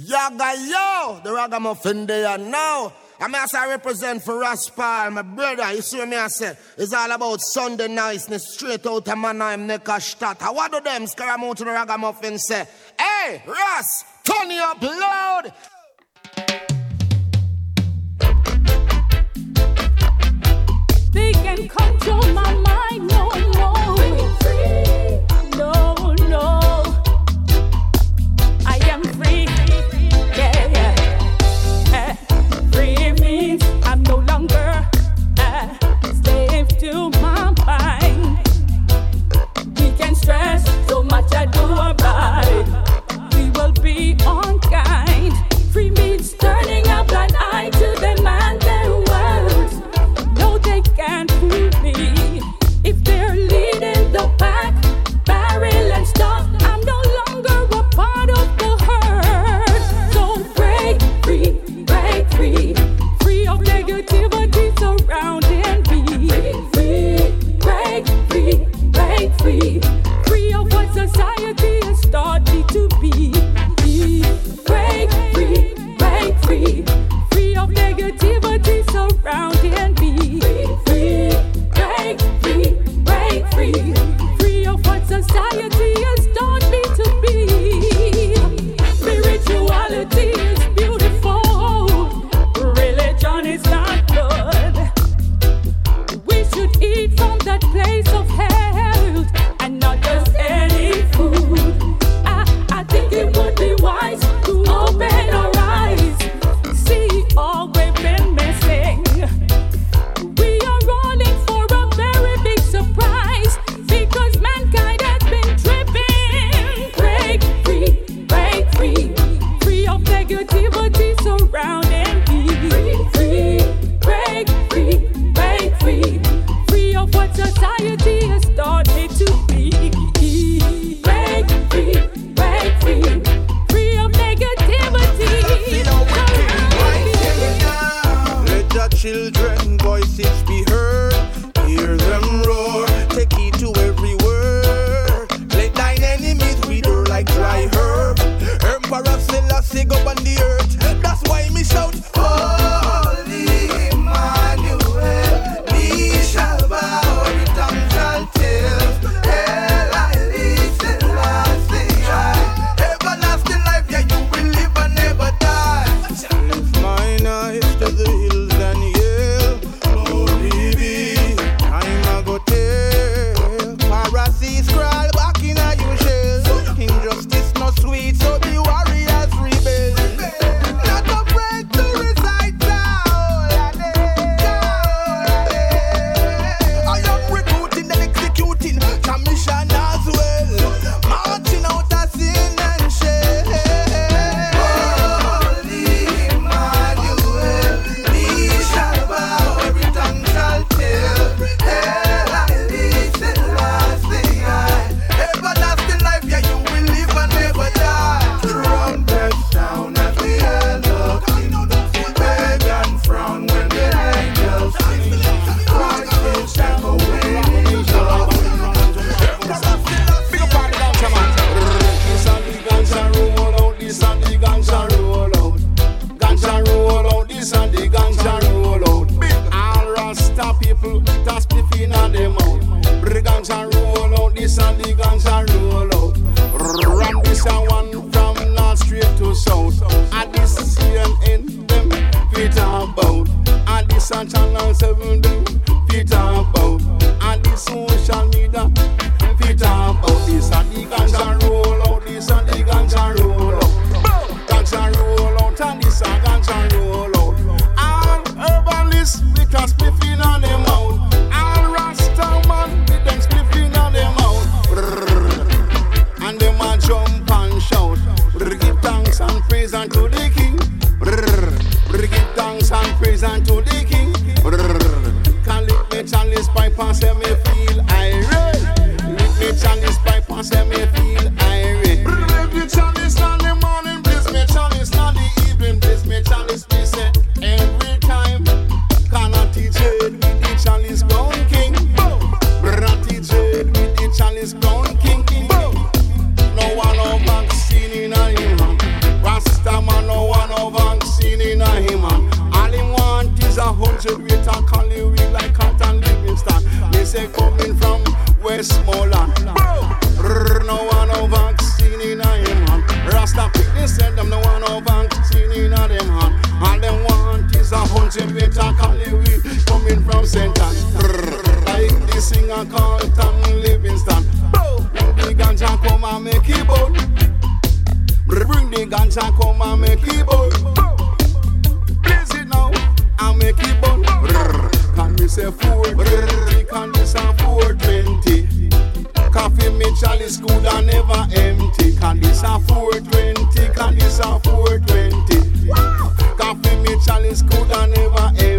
Yaga yo, the ragamuffin there now. I'm as I represent for Raspal, my brother. You see me, I say it's all about Sunday niceness, straight out of Mannheim, Neckarstadt. I do them scaramouche the ragamuffin say, Hey, Ras, turn it up loud. They can control my mind, no stress, so much I do about it. We will be on guard. good and never empty. Can this a 420? Can this a 420? Wow. Coffee me chalice good and never empty.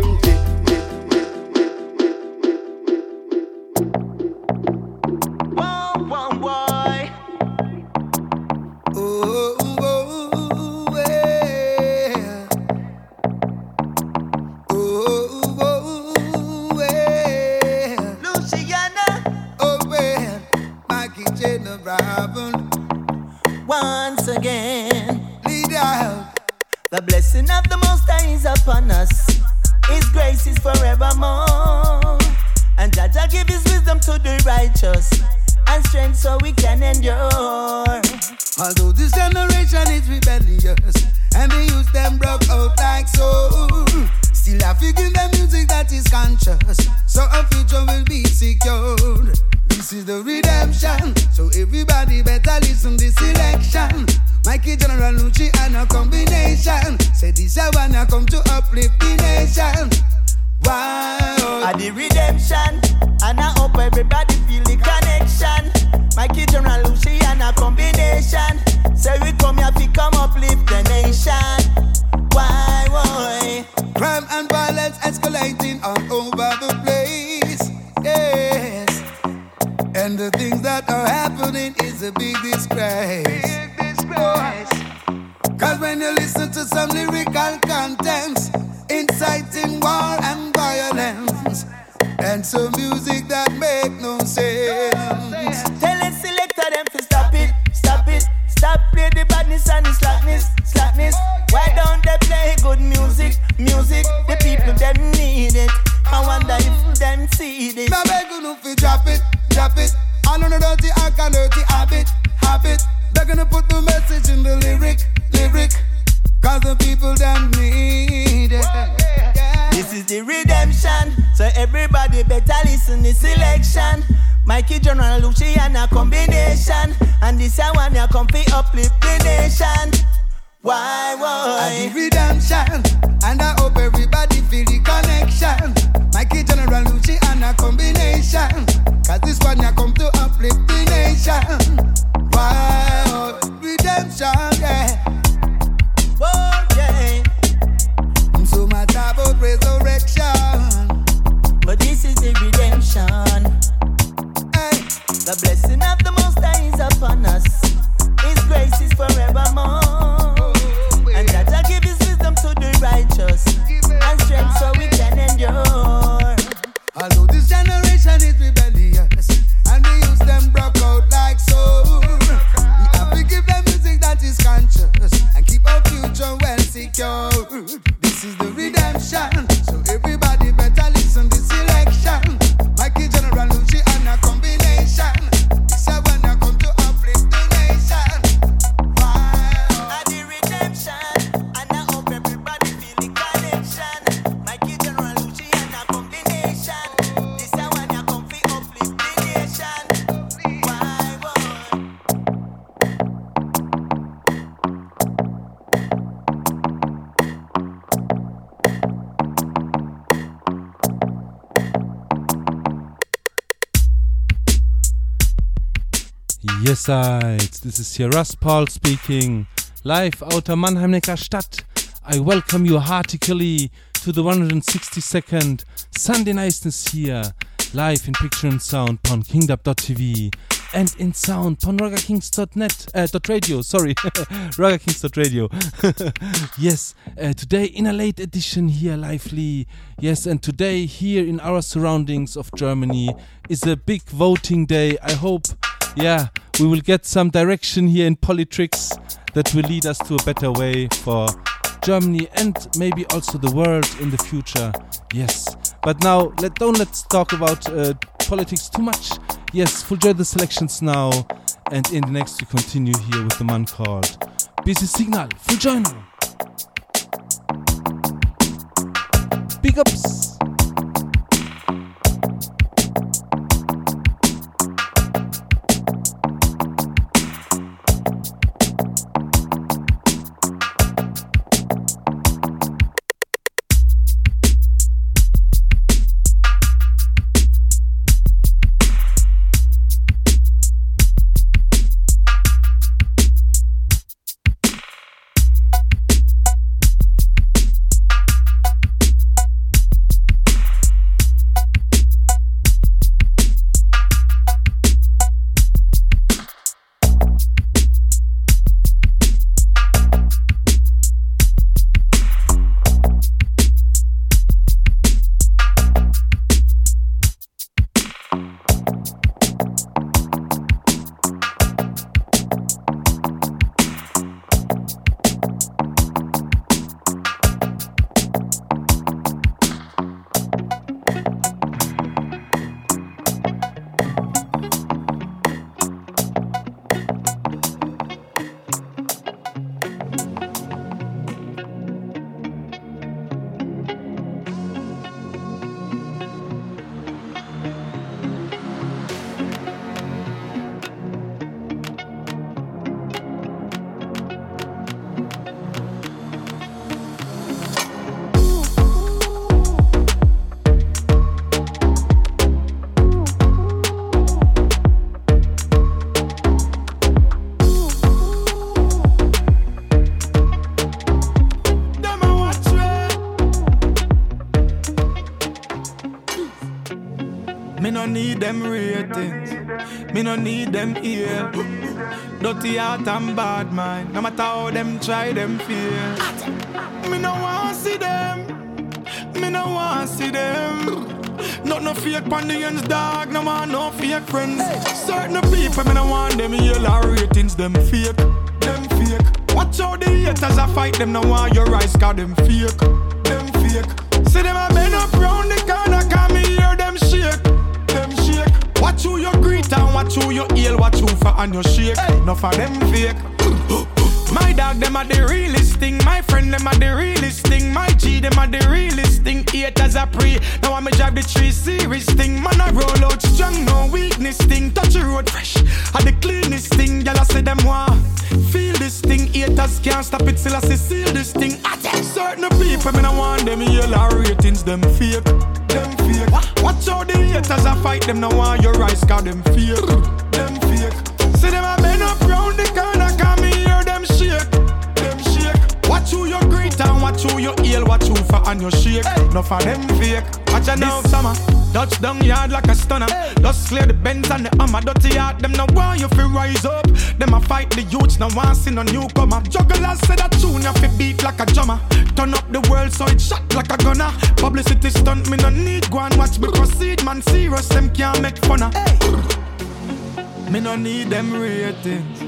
This is here Russ Paul speaking, live out of Mannheim Neckar Stadt. I welcome you heartily to the 162nd Sunday Niceness here, live in picture and sound on kingdub.tv and in sound on rogakings.net, uh, dot radio, sorry, rogakings.radio. yes, uh, today in a late edition here, lively. Yes, and today here in our surroundings of Germany is a big voting day. I hope, yeah, we will get some direction here in politics that will lead us to a better way for Germany and maybe also the world in the future. Yes. But now, let, don't let's talk about uh, politics too much. Yes, enjoy the selections now. And in the next, we continue here with the man called Busy Signal. Full journal. Big ups. Dirty heart and bad mind. No matter how them try, them fear. Me no want see them. Me no want see them. Not no fake pandians, dog. No man, no fake friends. Certain people, me no want them yellow ratings. Them fake, them fake. Watch out the haters I fight them. No want your eyes, them fake, them fake. Watch who you greet and watch who you heal, watch who for and you shake. Enough of them fake. My dog, them are the realest thing. My friend, them are the realest thing. My G, them are the realest thing. Haters are pre. Now I'm drive the tree series thing. Man, I roll out strong, no weakness thing. Touch the road fresh. I the cleanest thing. Y'all say them want feel this thing. Haters can't stop it till I see seal this thing. I tell certain people, me I want them yellow ratings. Them fake. Out the haters I fight them. Now want your rise, cause them fake, them fake. See them a bend up round the corner, come me hear them shake, them shake. Watch who you you heal, watch you for and you shake. No for them fake. Watch out now, summer. Touchdown yard like a stunner. Just clear the bends and the hammer. Dirty heart, them no want you fi rise up. Them a fight the youths, no want see no newcomer. Jugglers say that tune you fi beat like a drummer. Turn up the world so it shot like a gunner. Publicity stunt, me no need go and watch me proceed. Man serious, them can't make fun of. Me no need them ratings.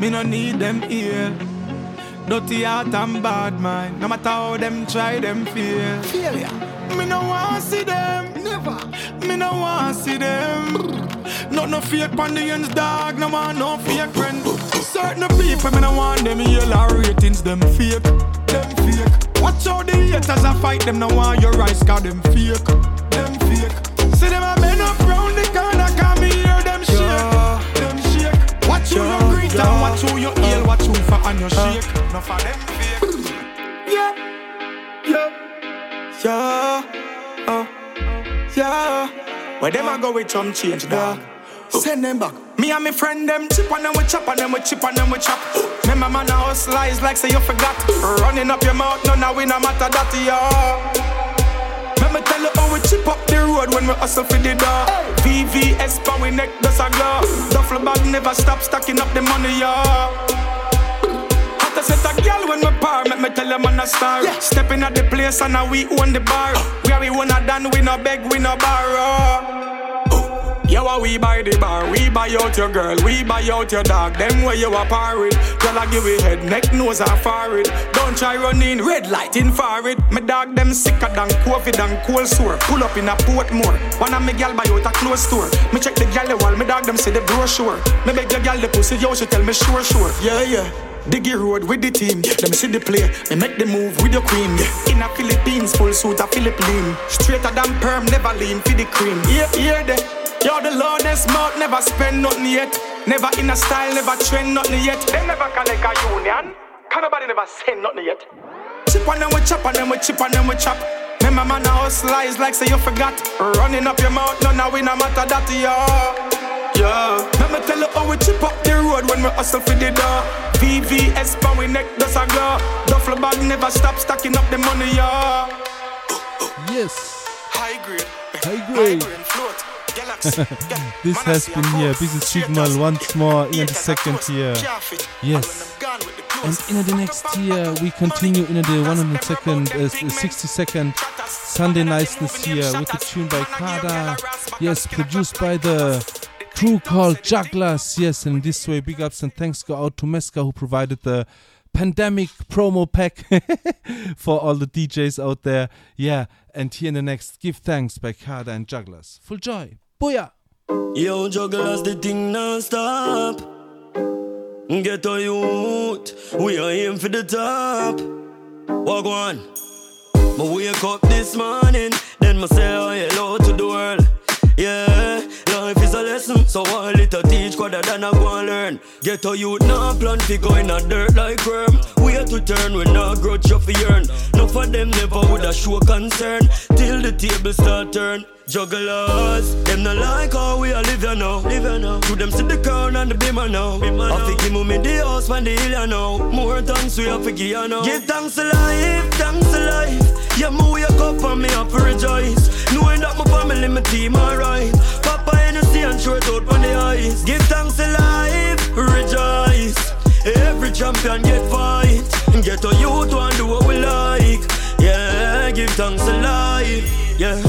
Me no need them ear. Dirty heart and bad mind. No matter how them try, them fear. Failure. Me no want see them. Never. Me no want see them. Not no fake pandians, dog. No want no fake friend. Certain people, me no want them yell yellow ratings. Them fake. Them fake. Watch out the haters I fight them. No want your rise, cause them fake. Them fake. See them a bend up round the corner, come me hear them shake. Watch who you greet and watch who you heal, watch who for and you shake. No for them fake. Yeah, yeah, yeah, uh, yeah. Where them a go with some change, dog? Send them back. Me and me friend them chip on them we chop on them we chip on them we chop. Remember man, I hustle lies like say you forgot. Running up your mouth, no now we no matter that, yeah. Let me tell you how we chip up the road when we hustle for the door. VVS pa we neck does a glow. Duffel bag never stop stacking up the money, yeah. As set a girl when me par, make me tell them I'm a star. Stepping at the place and now we own the bar. We are we own a done, we no beg, we no borrow. Yo, a we buy the bar, we buy out your girl, we buy out your dog. Them where you are par with. Girl, I give it head, neck, nose, and forehead. Don't try running red light infrared. Me dog them sicker than COVID and cold sore. Pull up in a Portmore. One of me gal buy out a close store. Me check the gal the wall, me dog them say the brochure. Me beg your gal the pussy, yo, she tell me sure, sure. Yeah, yeah. Diggy road with the team. Let me see the play, me make the move with your queen. In a Philippines, full suit a Philippine. Straighter than perm, never lean for the cream. Yeah, yeah, the. You're the Lordest mouth, never spend nothing yet. Never in a style, never trend nothing yet. They never connect a union. Can nobody never send nothing yet. Chip on them, we chop on them, we chip on them, we chop. Remember man, I hustle lies like say you forgot. Running up your mouth, no, now we no matter that, yeah. Yeah, let me tell you how we chip up the road when we hustle for the door. VVS, pan we neck does a glow. Duffel bag never stop stacking up the money, yeah. Yes. High grade, High grade. float. this has been here. Busy Signal once more in the second year. Yes. And in the next year, we continue in the 102nd, uh, 60 second Sunday Niceness here with the tune by Kada. Yes, produced by the crew called Jugglers. Yes, and this way, big ups and thanks go out to Meska who provided the pandemic promo pack for all the DJs out there. Yeah, and here in the next, give thanks by Kada and Jugglers. Full joy. Booyah! Yo, jugglers, the thing non stop. Get a youth, we are aim for the top. Walk on. Me wake up this morning, then me say oh, hello lesson, so one little teach rather than I go and learn. Get a youth now plan fi go in a dirt like worm. We have to turn when no grudge fi yearn. No for them never would a show concern till the table start turn. Jugglers, them not like how we a live here now. Here now. To them see the crown and the beamer now. I fi give me the house man the hill now. More thanks we have to give now. Give thanks to life, thanks to life. Yeah, me wake up and me to rejoice. Knowing that my family, my team alright. Hennessy out on the ice. Give thanks to life, rejoice. Every champion get fight. Get a youth and do what we like. Yeah, give thanks to life. Yeah,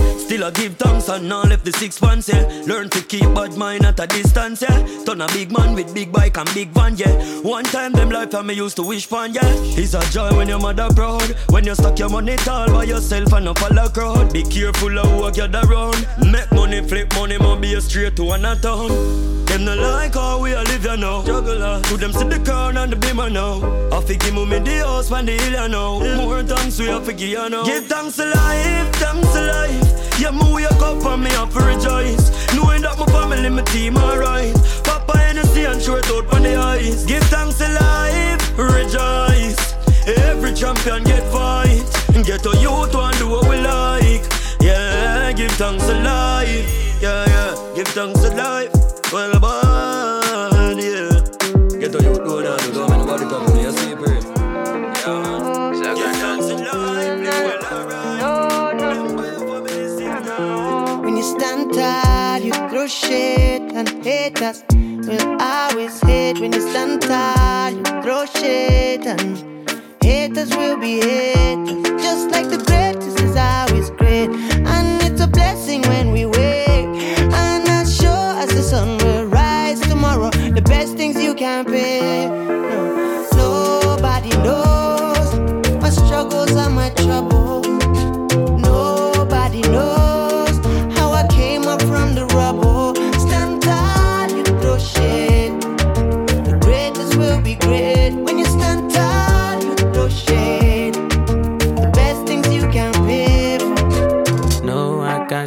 I give thanks and now left the six pants, yeah. Learn to keep bad mind at a distance, yeah. Turn a big man with big bike and big van, yeah. One time them life I me used to wish for, yeah. It's a joy when your mother proud. When you stack your money tall by yourself and not follow crowd. Be careful of who you gather around. Make money, flip money, man be a straight to another town. Them not like how we a live here now. Juggler, to them see the crown and the beamer now. I fi give me the house when the hill now. More thanks we have give you now. Give thanks to life, thanks to life. Yeah, me wake up and me have to rejoice. Knowing that my family, my team alright. Papa Hennessy and short out on the ice. Give thanks to life, rejoice. Every champion get fight. Get a youth and do what we like. Yeah, give thanks to life. Yeah, yeah, give thanks to life. Well, born, tall, you throw shit and haters will always hate. When you stand tall, you throw shit and haters will be haters. Just like the greatest is always great, and it's a blessing when we wake. And not sure as the sun will rise tomorrow. The best things you can pay.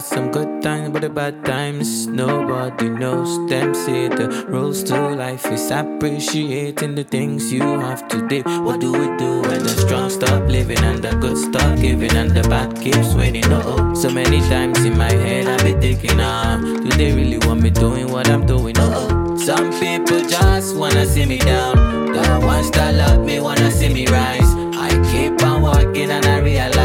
Got some good times, but the bad times nobody knows. Them say the rules to life is appreciating the things you have today. What do we do when the strong stop living and the good stop giving and the bad keeps winning? Oh, oh. so many times in my head I be thinking, ah, do they really want me doing what I'm doing? Oh, Oh, some people just wanna see me down. The ones that love me wanna see me rise. I keep on walking and I realize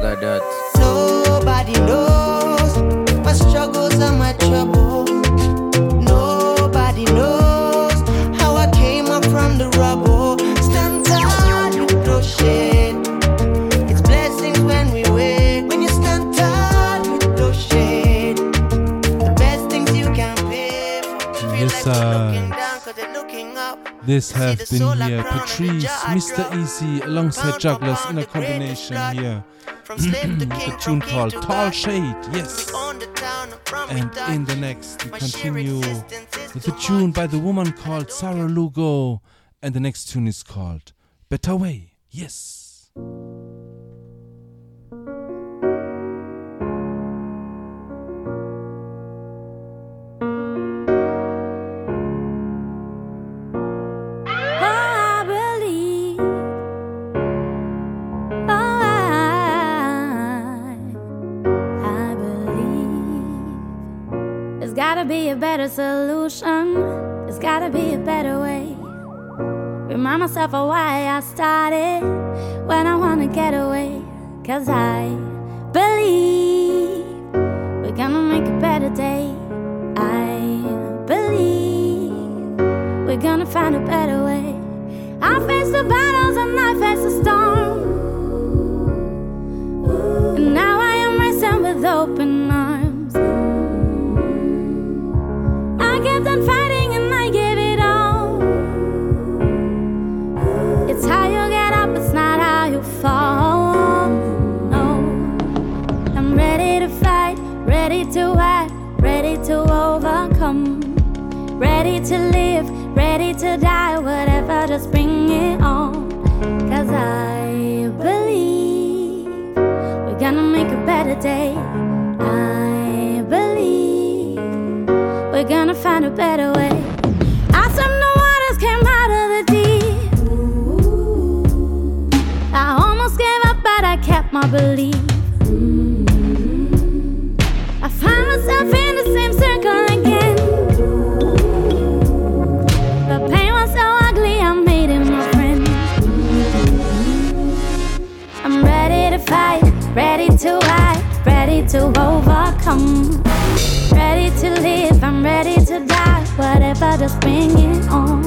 Zagadot. Nobody knows my struggles and my troubles. Nobody knows how I came up from the rubble. Stand tall, you throw shit. It's blessings when we wake. When you stand tall, you throw shit. The best things you can pay for. Yes, Looking uh, down 'cause they're looking up. this have the been here. crown on the Patrice, Mr. Easy, alongside Pound Jugglers in a combination here. From slave to The tune king called Tall Shade, yes. We own the town. And in the next, we continue with a tune by the woman called Sarah Lugo. And the next tune is called Better Way. Yes. Be a better solution. There's gotta be a better way. Remind myself of why I started when I wanna get away. Cause I believe we're gonna make a better day. I believe we're gonna find a better way. I face the battles and I face the storm. And now I am racing with open arms. kept a better way. I swam the waters, came out of the deep. I almost gave up, but I kept my belief. I find myself in the same circle again. The pain was so ugly, I made him my friend. I'm ready to fight, ready to hide, ready to overcome. Live, I'm ready to die. Whatever, just bring it on.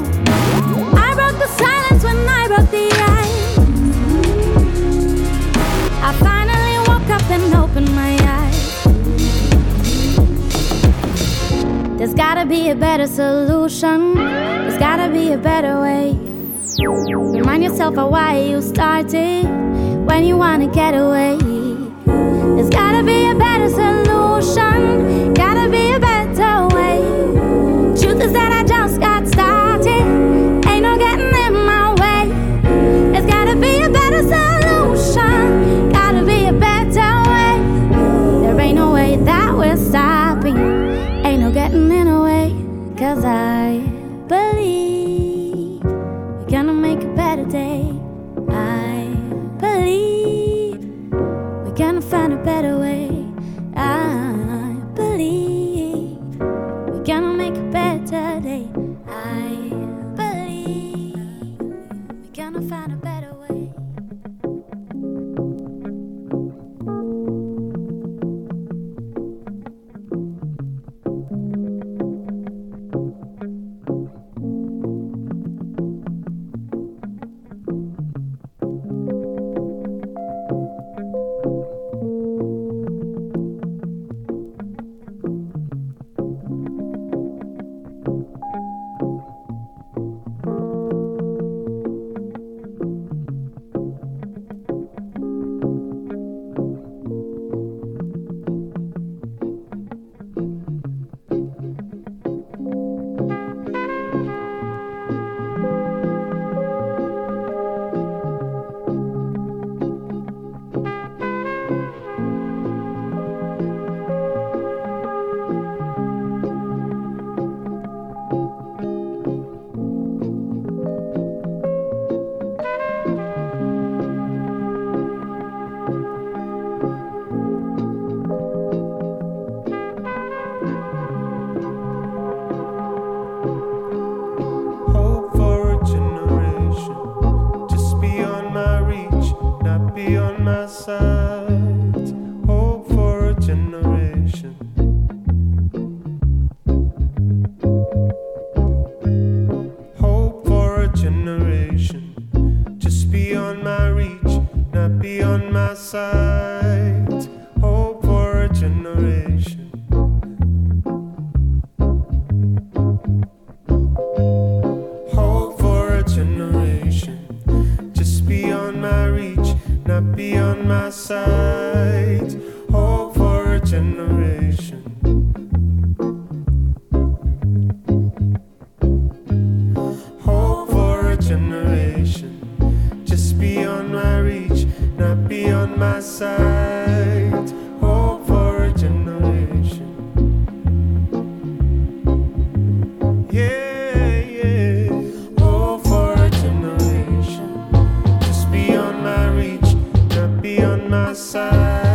I broke the silence when I broke the ice. I finally woke up and opened my eyes. There's gotta be a better solution. There's gotta be a better way. Remind yourself of why you started when you wanna get away. There's gotta be a better solution, gotta be a is that I my side.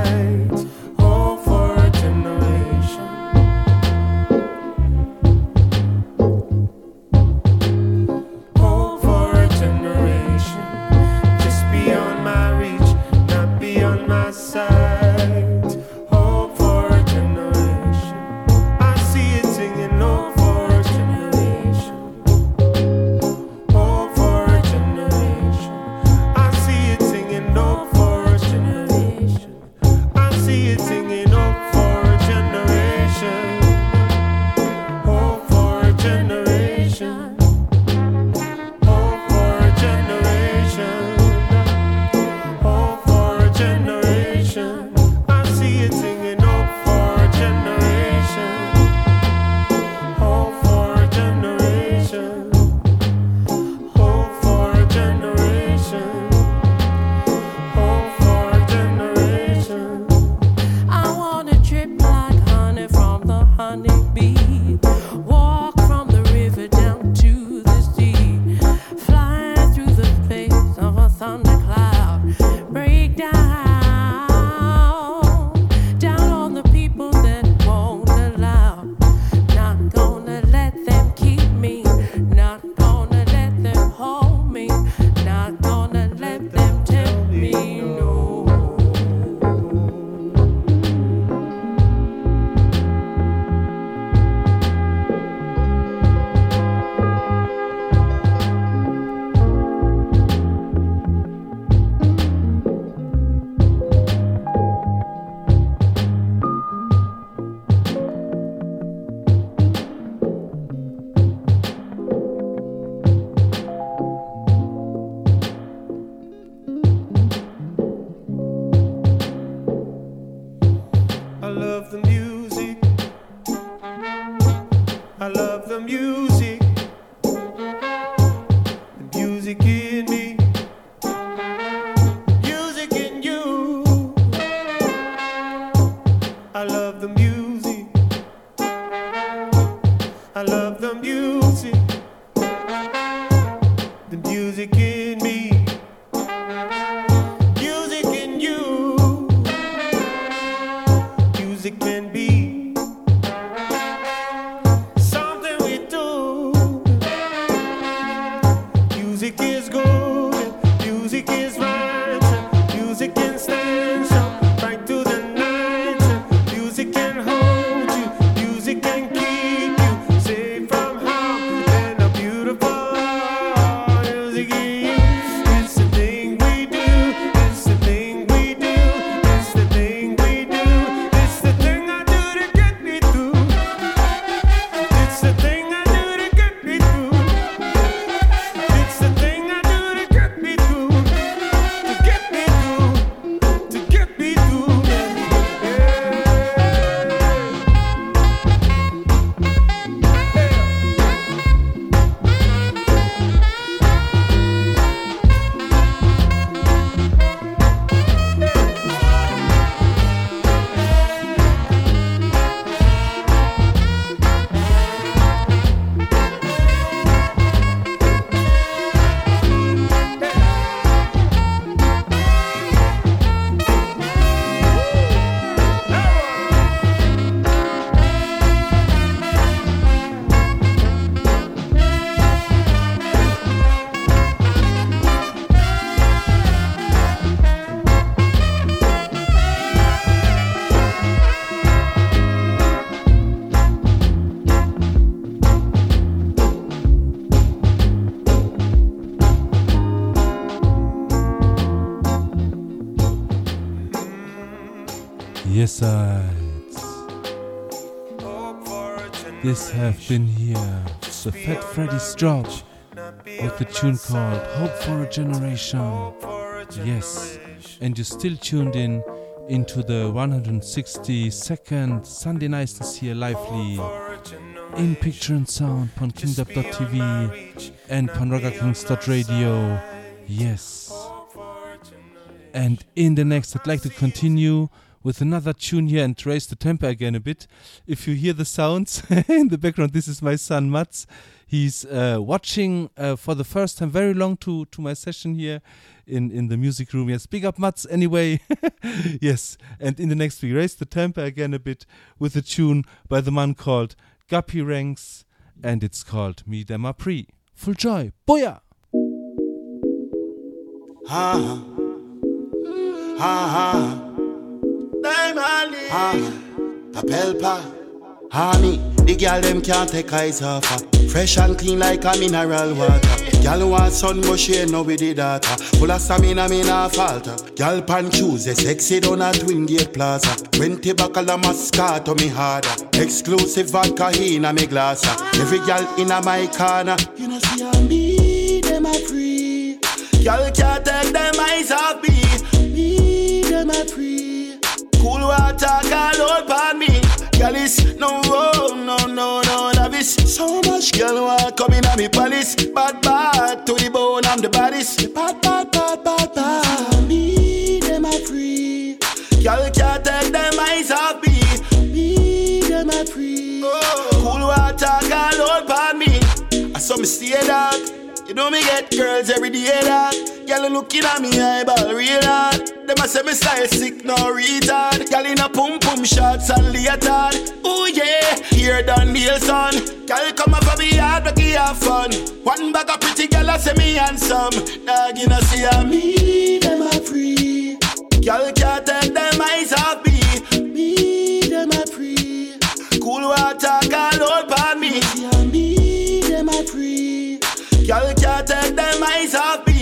have been here, the Fat Freddy's Drop, with the tune called Hope for a Generation. Yes, and you're still tuned in into the 162nd Sunday Nights a lively in picture and sound on tv and panrogakings.radio. Yes. And in the next, I'd like to continue with another tune here and raise the tempo again a bit. If you hear the sounds in the background, this is my son Mats. He's uh, watching uh, for the first time very long to, to my session here in, in the music room. Yes, big up Mats anyway. yes, and in the next we raise the tempo again a bit with a tune by the man called Gappy Ranks and it's called Me Dem a Pre. Full joy. Booyah! Ha ha ha. Diamond. Ha. Papelpa. Honey, the girl them can't take eyes off her. Fresh and clean like a mineral water. Girl want sun but she ain't no with the data. Full of stamina, me nah falter. Girl pan shoes, they sexy down at Twin Gate Plaza. Twenty buckle of Moscato me harder. Exclusive vodka in a me glass. Every girl in a my corner. You know see me them a free. Girl can't take them eyes off me. Me them a free. Oh, cool water call out pan me. I saw me stay dark. You know me get girls every day, dog. Girl looking at me eyeball real hard. Them a say me style sick, no retard. Girl in a pum pum shorts and leotard. Ooh yeah, here done deal son. Girl come up for me hard, make it have fun. One bag of pretty girl I say me handsome. Dog you know see a me, them a free. Girl can't take them eyes off me. Me, them a free. Cool water call out pan me. Me, them a free. Girl can't take them eyes off me.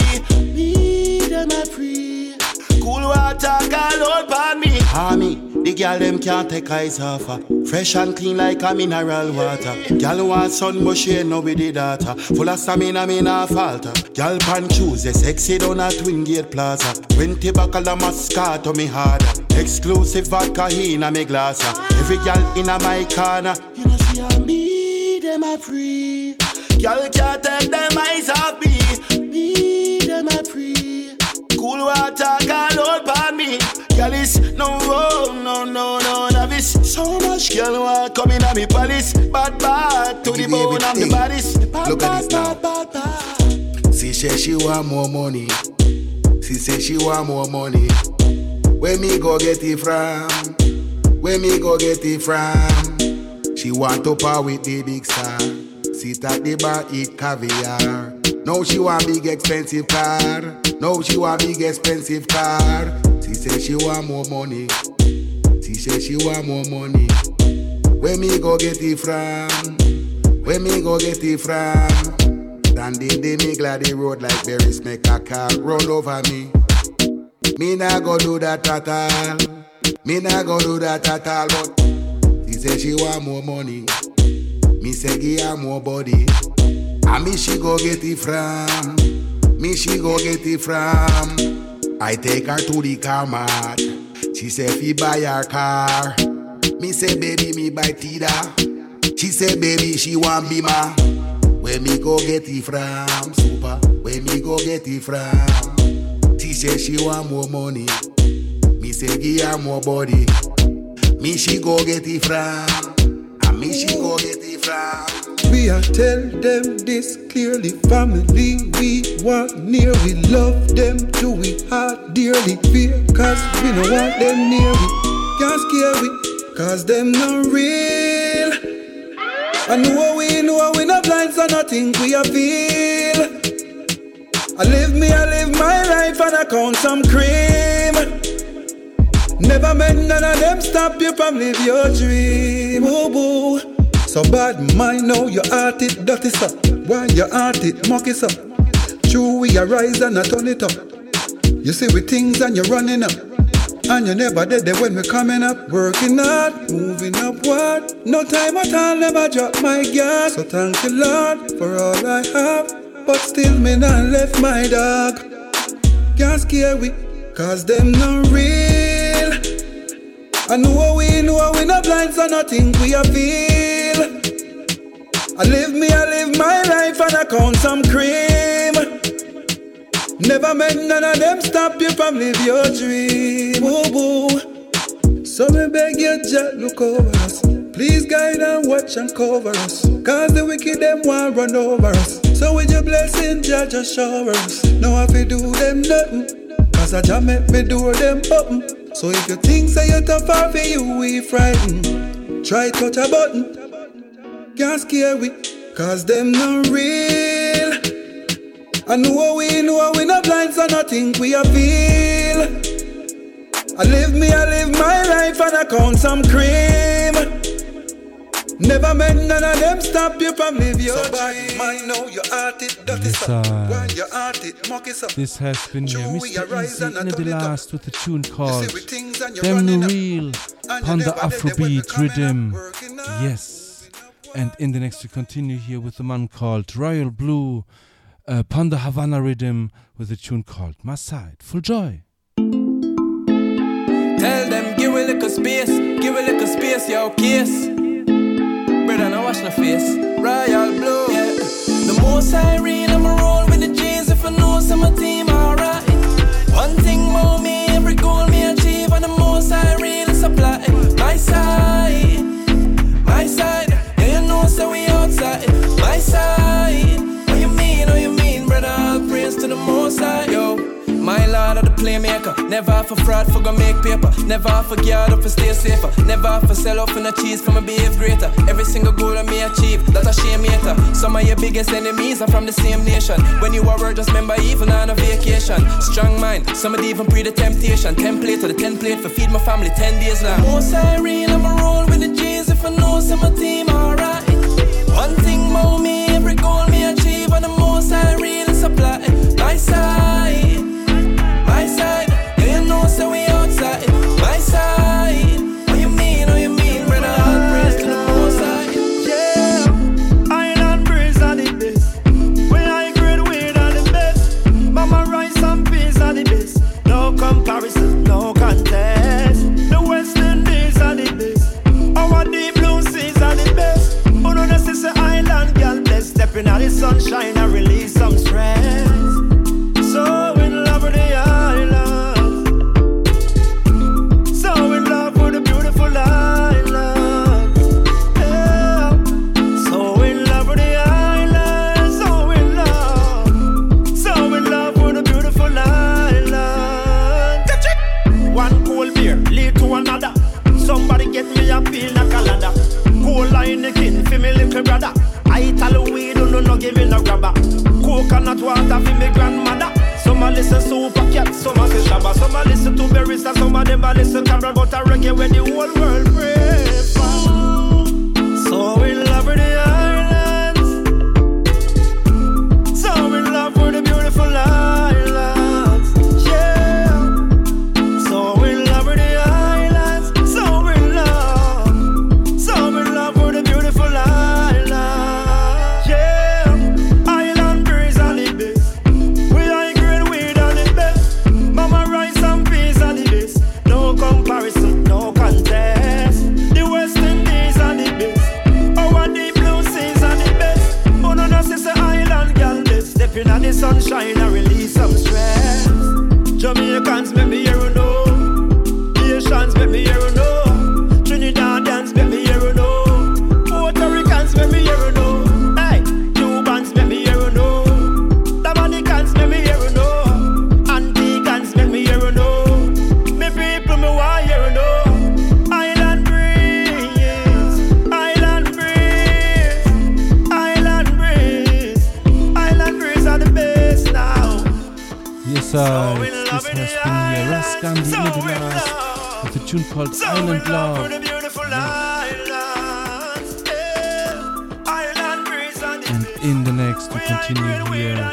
Me, them a free. Cool water call out pan me. Army, the girl them can't take eyes off her. Fresh and clean like a mineral water. Girl want sun but she ain't no with the data. Full of stamina, me nah falter. Girl pan they sexy down at Twin Gate Plaza. Twenty buckle of Moscato me harder. Exclusive vodka in a me glass. Every girl in a my corner. You know see how me, them a free. Girl can't take them eyes off me. Me, them a free. Cool water call out pan me. Girl no oh, no no no novice. So much girl want come in a me palace. Bad bad to the bone, I'm the baddest. Bad, Look at bad, now. bad, bad, bad. She say she want more money. She say she want more money. Where me go get it from? Where me go get it from? She want to par with the big star. Sit at the bar, eat caviar. Now she want big expensive car. Now she want big expensive car. She say she want more money. She say she want more money. Where me go get it from? Where me go get it from? Standing they me glad the road like berries make a car roll over me. Me nah go do that at all. Me nah go do that at all. But she say she want more money. Me say give her more body. And me she go get it from. Me she go get it from. I take her to the car mart. She say fi buy her car. Me say baby me buy Tida. She say baby she want be ma. Where me go get it from? Super. Where me go get it from? She say she want more money. Me say give her more body. Me she go get it from. Me she go get it from. We are tell them this clearly, family we want near, we love them to we heart dearly. Fear cause we don't want them near we, can't scare we, cause them not real. I know we know we not blind so nothing we a feel. I live me, I live my life and I count some cream. Never met none of them stop you from live your dream. Boo boo. So bad mind now your heart it dirty so Why your heart it mucky so True we arise and I turn it up. You see we things and you're running up. And you never did it when we coming up. Working hard, moving upward. No time at all, never drop my gas. So thank you Lord for all I have. But still me not left my dog. Can't scare we Cause them not real I know we know we not blind so nothing we a feel. I live me, I live my life and I count some cream. Never make none of them stop you from live your dream. Boo boo. So me beg you, just look over us. Please guide and watch and cover us. Cause the wicked them want run over us. So with your blessing, just shower us. No, if you do them nothing. Cause I just make me do them open. So if you think say you're tough for you, we frightened. Try touch a button. Can't scare we. Cause them not real. I know we know we not blind, so nothing we a feel. I live me, I live my life and I count some cream. Never met none of them stop you from live your so dream. Mind know you art it, dirty Yes, up. I- Why you art it, mock it up. This has been your Joey, you Mr. Easy and in the it up. last with a tune called with things and you're Them running No up. Real And on the never did it when we Afrobeat coming rhythm. Yes. And in the next we continue here with a man called Royal Blue uh, upon the Havana rhythm with a tune called My Side. Full joy. Tell them, give a little space, give a little space, yo, kiss. Brother, I wash my face. Royal blue, yeah. The most I read, I'ma roll with the G's if I know some my team, alright. One thing about me, every goal me achieve, and the most I read is supply. My side, my side, yeah, you know, so we outside. My side, what you mean, what you mean, brother, all praise to the most yo. My lord of the playmaker. Never for fraud, for go make paper. Never for guard up for stay safer. Never for sell off in a cheese for my behave greater. Every single goal I may achieve, that a shame hater. Some of your biggest enemies are from the same nation. When you are work, just remember even on a vacation. Strong mind, some of even pre the temptation. Template to the ten plate for feed my family ten days long. Most I real, I'ma roll with the G's if I know some my team alright. One thing about me, every goal me achieve, and the most I real supply. My side, my side, yeah, you know, so we outside. My side, listen super cat, some a say shabba, some a listen to barista, some of them a listen Cabral, but a reggae when the whole world pray for. So in love with the with a tune called Island Love. And in the next, we continue here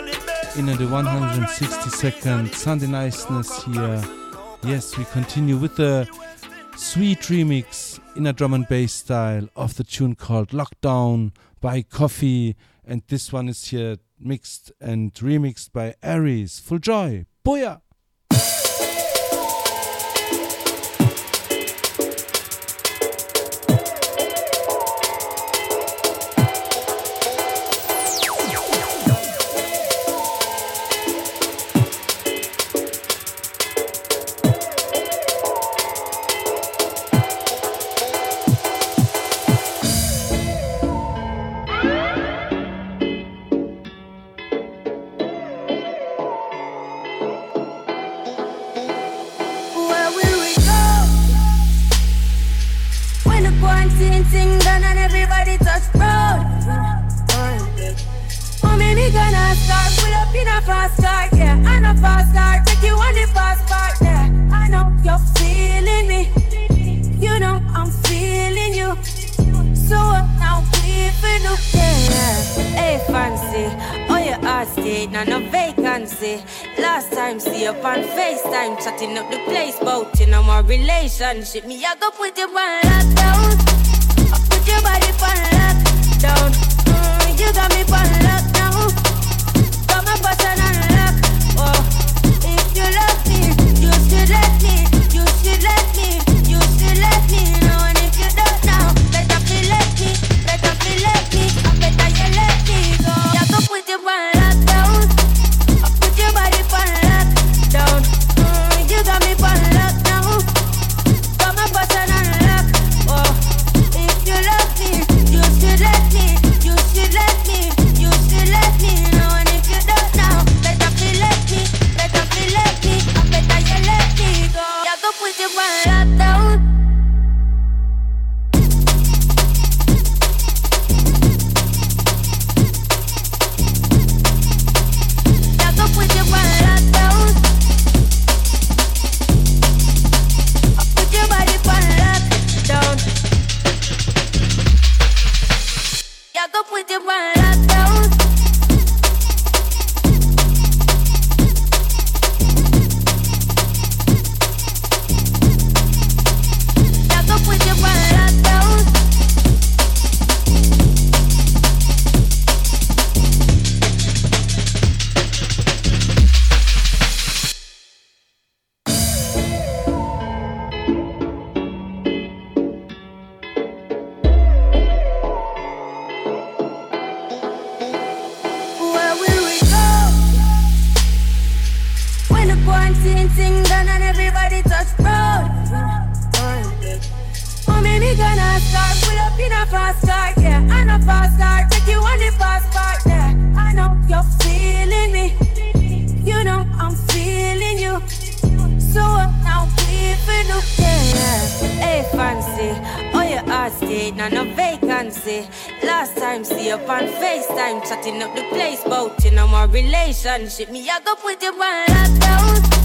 in the 162nd Sunday Niceness here. Yes, we continue with the sweet remix in a drum and bass style of the tune called Lockdown by Koffee. And this one is here mixed and remixed by Aries. Full joy. Booyah! Up the place, bout in our relationship. Me I go put you on fast take you on the fast part, yeah. I know you're feeling me. You know I'm feeling you. So I'm now we finna yeah. Hey fancy, oh your heart stayed, now no vacancy. Last time see up on FaceTime, chatting up the place, bout in our relationship. Me I go put you on lockdown.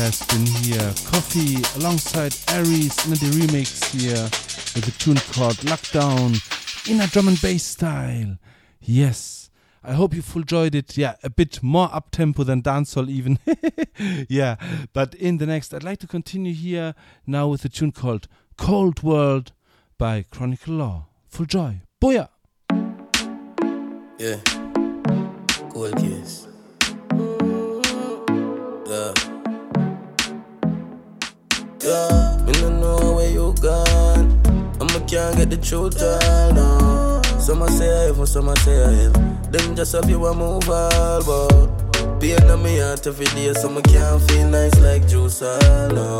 Has been here. Koffee alongside Aries in the remix here with a tune called Lockdown in a drum and bass style. Yes. I hope you've enjoyed it. Yeah, a bit more up tempo than dancehall even. yeah, but in the next, I'd like to continue here now with a tune called Cold World by Chronic Law. Full joy. Booyah! Yeah. Cool case. Yeah. Yeah. Me no know where you gone. I'ma can't get the truth all no. Some I say heaven, some I say hell. Them just up you a move all but pain on me heart every day, so I can't feel nice like juice all no.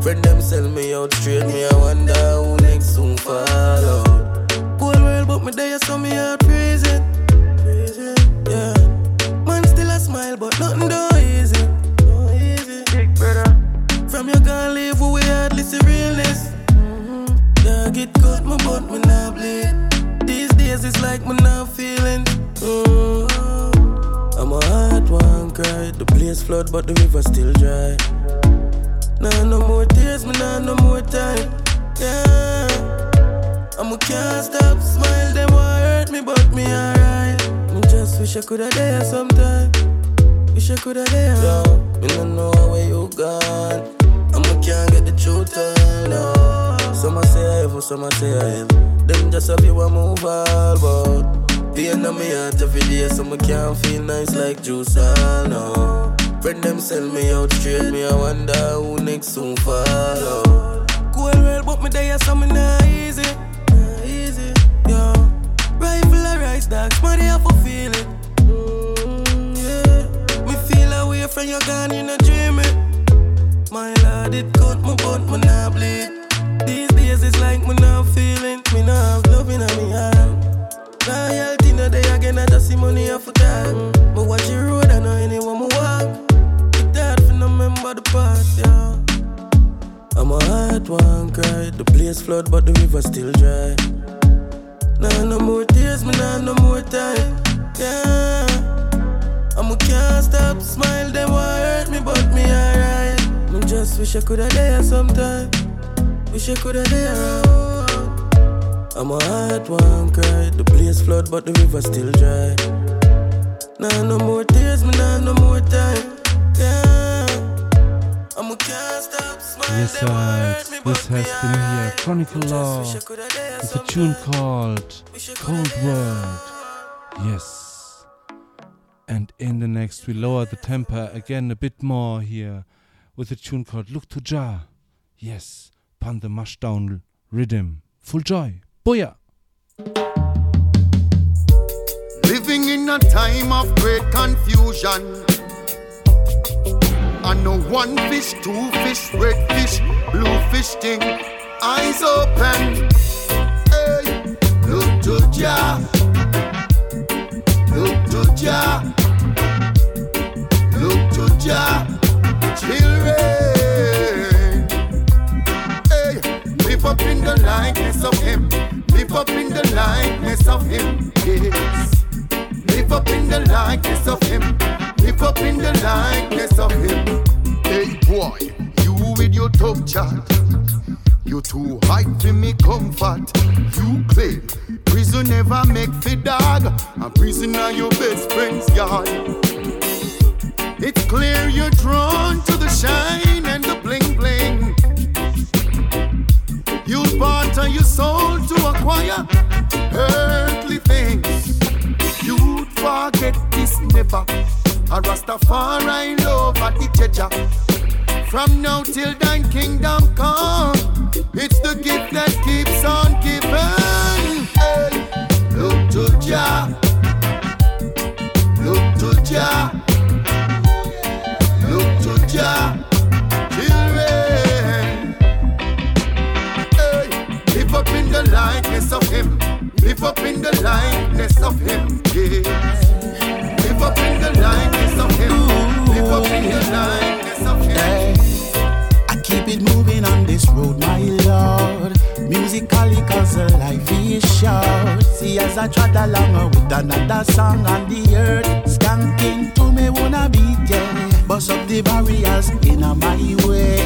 Friend them sell me out straight, me I wonder who next soon fall out. World, but me there, so me heart freezing. Yeah. Man still a smile, but nothing do hardly see realness. Mm-hmm. Yeah, get cut my butt, me not bleed. These days it's like me not feeling. Mm. I'm a heart one cry. The place flood, but the river still dry. Nah, no more tears, me nah, no more time. Yeah. I'm a can't stop smile, them want hurt me, but me alright. Me just wish I coulda there sometime. Wish I coulda there. Yo, me no know where you gone. Can't get the truth all no. Some I say I heaven, some I say hell. Them just have you a move all, but pain on me heart every day, so I can't feel nice like juice all no. Friend them sell me out straight, me I wonder who next soon fall out. without me there, so me not easy, not easy, yo. Rifle a rise, dog, somebody have to feel it. Mm, yeah. Me feel away from your gun in a dream it. My lord, it cut my but me not bleed. These days it's like me not feeling, me not have love in me heart. Loyalty no day again, I just see money off a time. Me watch the road, I know anyone me walk. It's hard for no remember the past, yeah. And my heart won't cry. The place flood, but the river still dry. Nah, no more tears, me nah, no more time. Yeah. And me can't stop smile, them want hurt me, but me alright. Just wish I coulda there sometime. Wish I coulda there. And my heart won't cry. The place flood, but the river still dry. Nah, no more tears, me nah, no more time. Yeah. And me can't stop smiling. Yes, right. This has been here. Chronic Law with a tune called Cold World. Yes. And in the next, we lower the temper again a bit more here with a tune called Look to Jah. Yes, upon the mushdown rhythm. Full joy. Booyah! Living in a time of great confusion. I know one fish, two fish, red fish, blue fish thing. Eyes open. Hey, look to Jah. Look to Jah. Look to Jah. Up in the likeness of Him. Live up in the likeness of Him. Yes. Live up in the likeness of Him. Live up in the likeness of Him. Hey boy, you with your tough chat. You too high for me comfort. You claim prison never make fi dog. And prison are your best friend's yard. It's clear you're drawn to the shine and the bling. Barter your soul to acquire earthly things. You'd forget this never. A Rastafari love at the treasure. From now till thine kingdom come, it's the gift that keeps on giving. Hey, look to Jah, look to Jah, up in the likeness of Him. Yes. Live up in the likeness of Him, live up in the likeness of Him. I keep it moving on this road, my Lord. Musically, cause the life is short. See, as I trot along with another song on the earth, skanking to me wanna beat, yeah. Bust up the barriers in my way.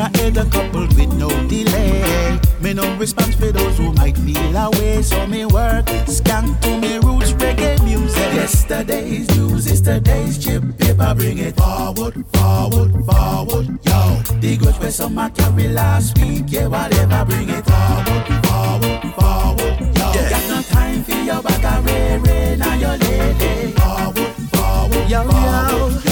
Straight ahead, a couple with no delay. Me no response for those who might feel away, so me work. Skank to me roots, reggae music. Yesterday's news is today's chip paper. Bring it forward, forward, forward, yo. The goods where some I carry last week, yeah, whatever. Bring it forward, forward, forward, yo. Got no time for your bag of ray, ray, now your lady. Forward, forward, yo, forward, yo.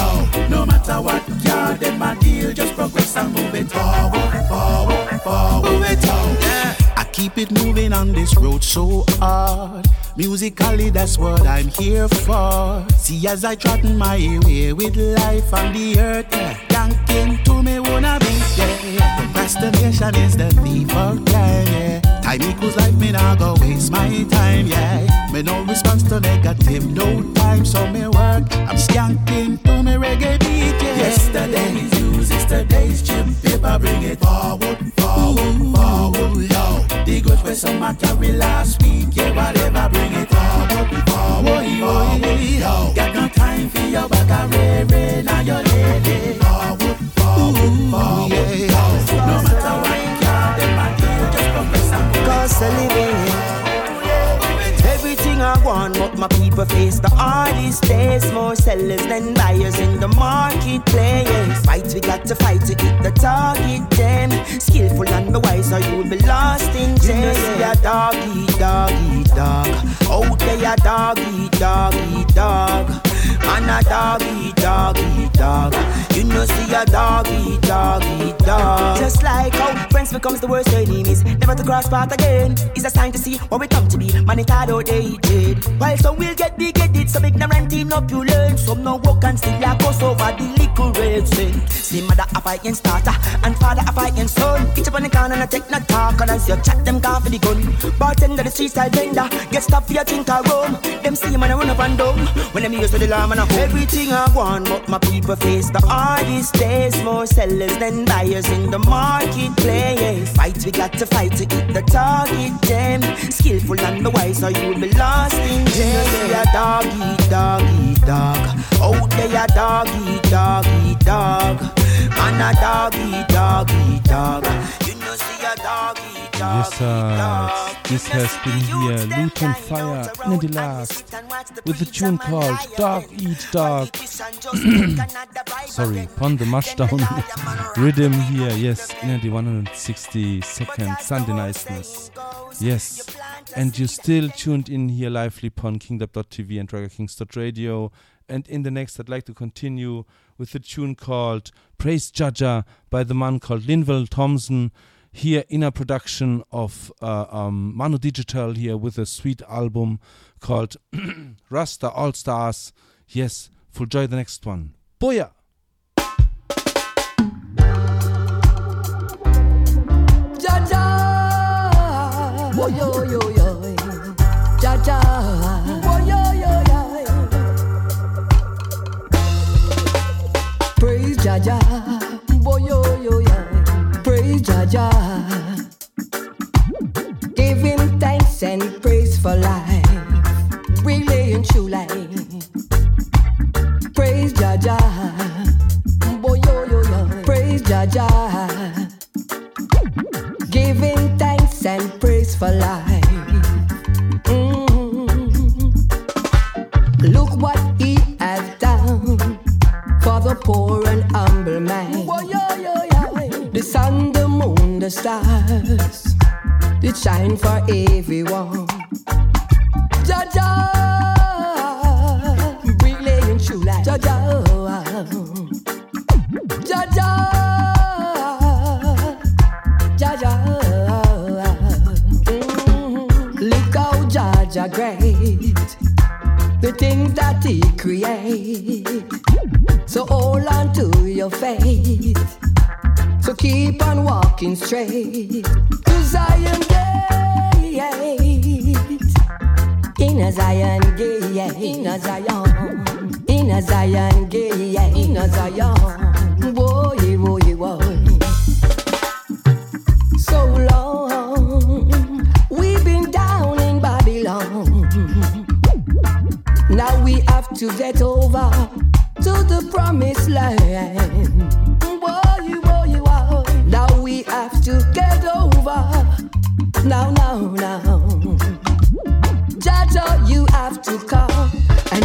No matter what yard them a deal, just progress and move it forward, forward, forward, move it on. Yeah. I keep it moving on this road so hard. Musically, that's what I'm here for. See, as I trot my way with life on the earth, yeah. Yanking to me wanna be yeah. Procrastination is the thief of time, yeah. Time equals life, me nah go waste my time, yeah. Me no response to negative, no time, so me work. I'm skanking to me reggae beat, yeah. Yesterday's news is today's chip paper, bring it forward, forward, forward, yo. The goods where some I carry last week, yeah, whatever, bring it forward, forward, forward, yo. Got no time for your back, I ray, ray, now your lady. Forward, forward, forward, yo. No matter what, and move Cause I Everything I want, but my people face the hardest days. More sellers than buyers in the marketplace. Fight, we got to fight to hit the target. Them skillful and the wise, or you will be lost in jail. You know, see a dog eat dog eat dog. Out there, a dog eat dog eat dog. Man, a a dog eat dog. You know see a dog eat dog. Just like how friends becomes the worst enemies, never to cross path again. It's a sign to see what we come to be. Man, it hard outdated. While some will get big headed, some ignorant enough you learn. Some no walk and still a cross over the little red sin. Eh. See mother a fighting starter and father a fighting son. Each up on the corner and take no talk and as you chat them gone for the gun. Bartender the street style vendor get stopped for your drink or rum. Them see man a run up and down when them use to the lamb and a everything I want. But my people face the hardest days. More sellers than buyers in the marketplace. Fight we got to fight to hit the target. Them skillful and the wise, or you will be lost in jail. See a dog oh, eat dog. Out there a dog eat dog. Man a dog eat dog Yes, sir. This has been here, Luton Fyah, in the last, with the tune called Dog Eat Dog. Sorry, pon the Mushdown rhythm here, yes, in the 162nd Sunday Niceness. Yes, and you're still tuned in here lively upon kingdom.tv and Radio. And in the next, I'd like to continue with a tune called Praise Jaja by the man called Linval Thompson here in a production of uh, um, Manudigital here with a sweet album called Rasta All Stars. Yes, full joy the next one. Oh yo yo yo, yo yo yo. Praise Jaja, oh Jaja, him thanks and praise for life, really and true life. Praise Jaja, oh yo yo yo. Praise Jaja. Him thanks and praise for life. Mm. Look what he has done for the poor and humble man. The stars, it shine for everyone. Jaja, and true life. Jaja, Jaja. Jaja. Mm, Look how Jaja great. The things that he create. So hold on to your faith. Keep on walking straight to Zion Gate. In a Zion Gate. In a Zion. In a Zion Gate. In a Zion. Boy, boy, boy so long. We've been down in Babylon. Now we have to get over to the promised land. To get over. Now, now, now. Jaja, you have to come and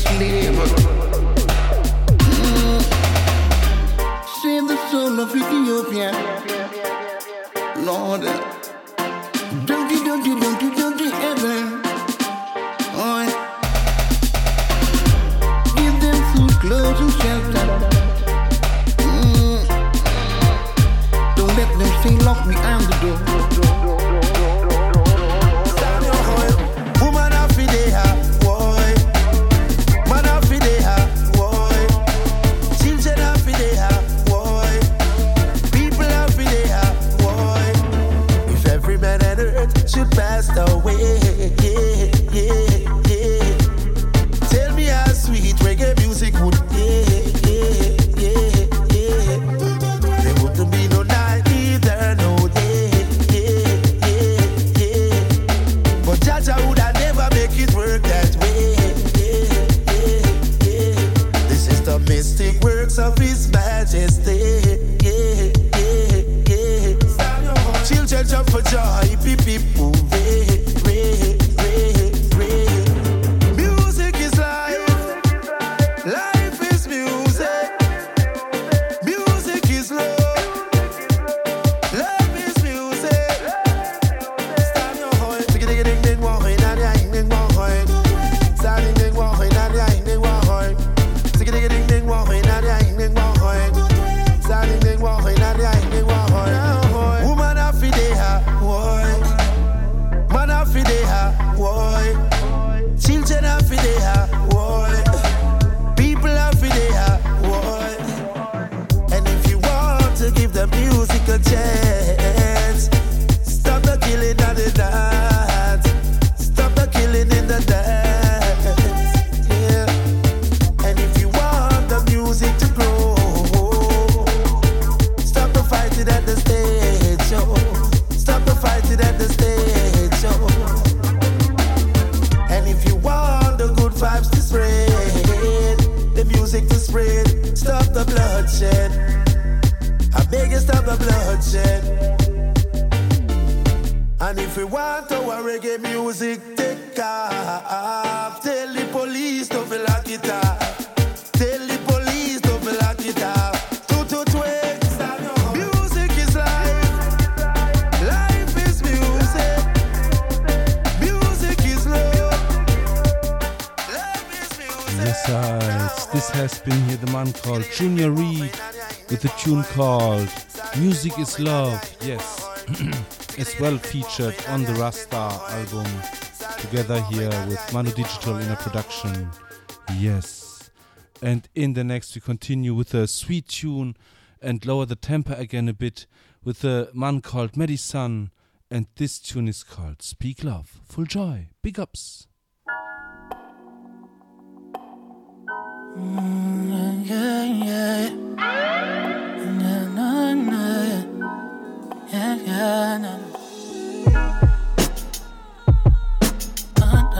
It's never we want our reggae music, take off. Tell the police to it up. Yes, uh, this has been here the man called Junior Reid with a tune called Music is Love. Yes. as well featured on the Rasta album, together here with Manudigital in a production. Yes. And in the next, we continue with a sweet tune and lower the tempo again a bit with a man called Medisun. And this tune is called Speak Love, Full Joy, Big Ups. Yeah, Yeah, yeah,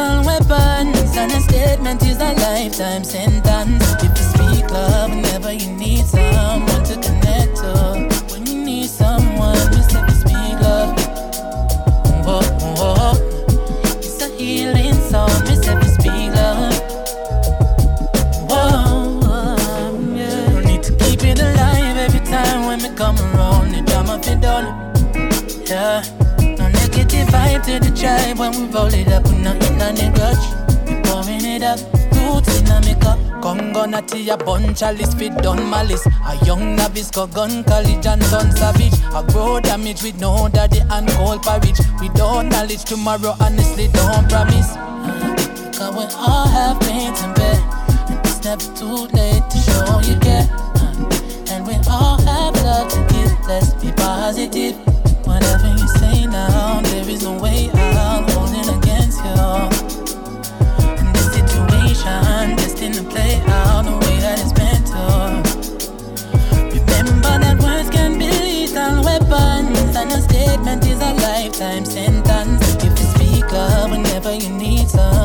lethal weapon. a statement is a lifetime sentence. to the tribe when we roll it up. We not in any grudge. We pouring it up. Roots in a makeup. Congo natty a bunch. bun chalice fit done malice. A young novice got gun college and son savage. A grow damage with no daddy and cold porridge. We don't knowledge tomorrow. Honestly, don't promise. Cause we all have pains to bear, And it's never too late to show you care. And we all have love to give. Let's be positive. Whatever you say now, there is no way. statement is a lifetime sentence. If you speak up, whenever you need some.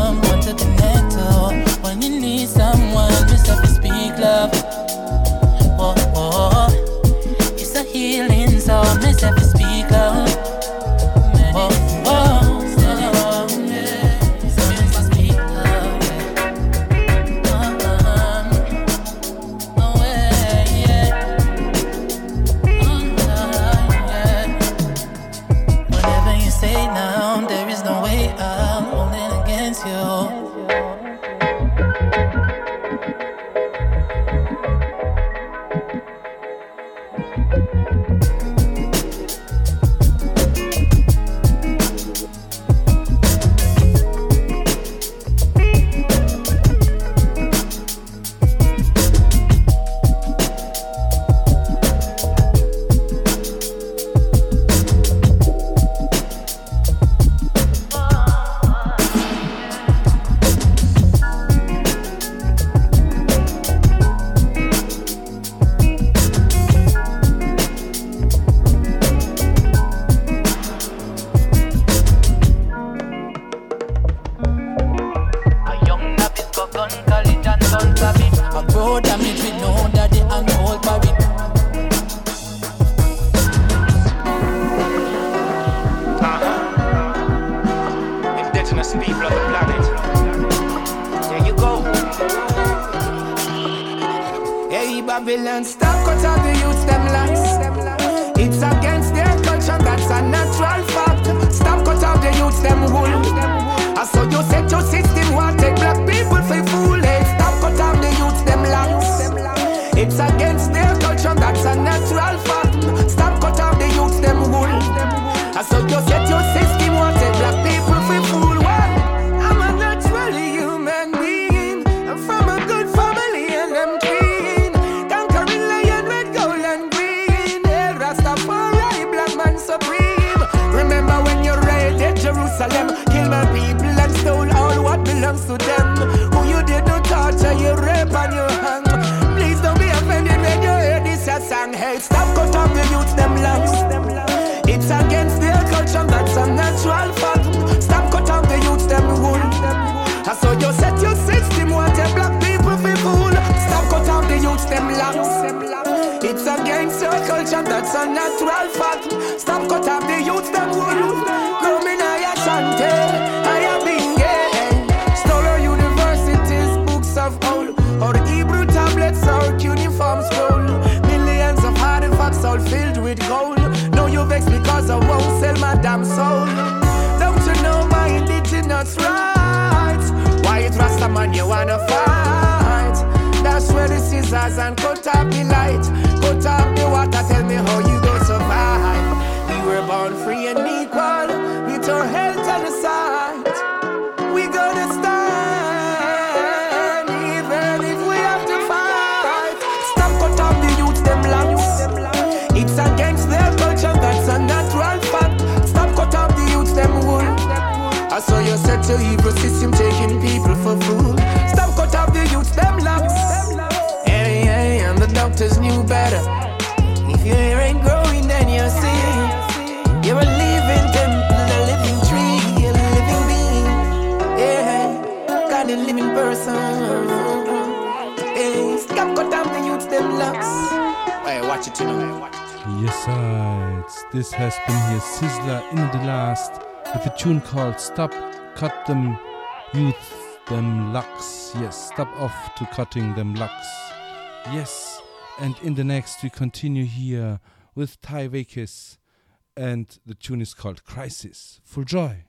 what's right. Why you trust a man you wanna fight? That's where the scissors and cut up the light. Cut up the water, tell me how you go survive. We were born free and me. your evil system taking people for food. Stop cut off the youth, them locks. Hey, hey, and the doctors knew better. If your hair ain't growing, then you're sick. You're a living temple, a living tree, a living being. Yeah, God, a living person. Hey, stop cut off the youth, them locks. Hey, watch it, you know. Yes, sides. This has been here Sizzla in the last with a tune called Stop cut them youth, them lux Yes, stop off to cutting them lux Yes, and in the next we continue here with Ty Vakis, and the tune is called Crisis. Full joy.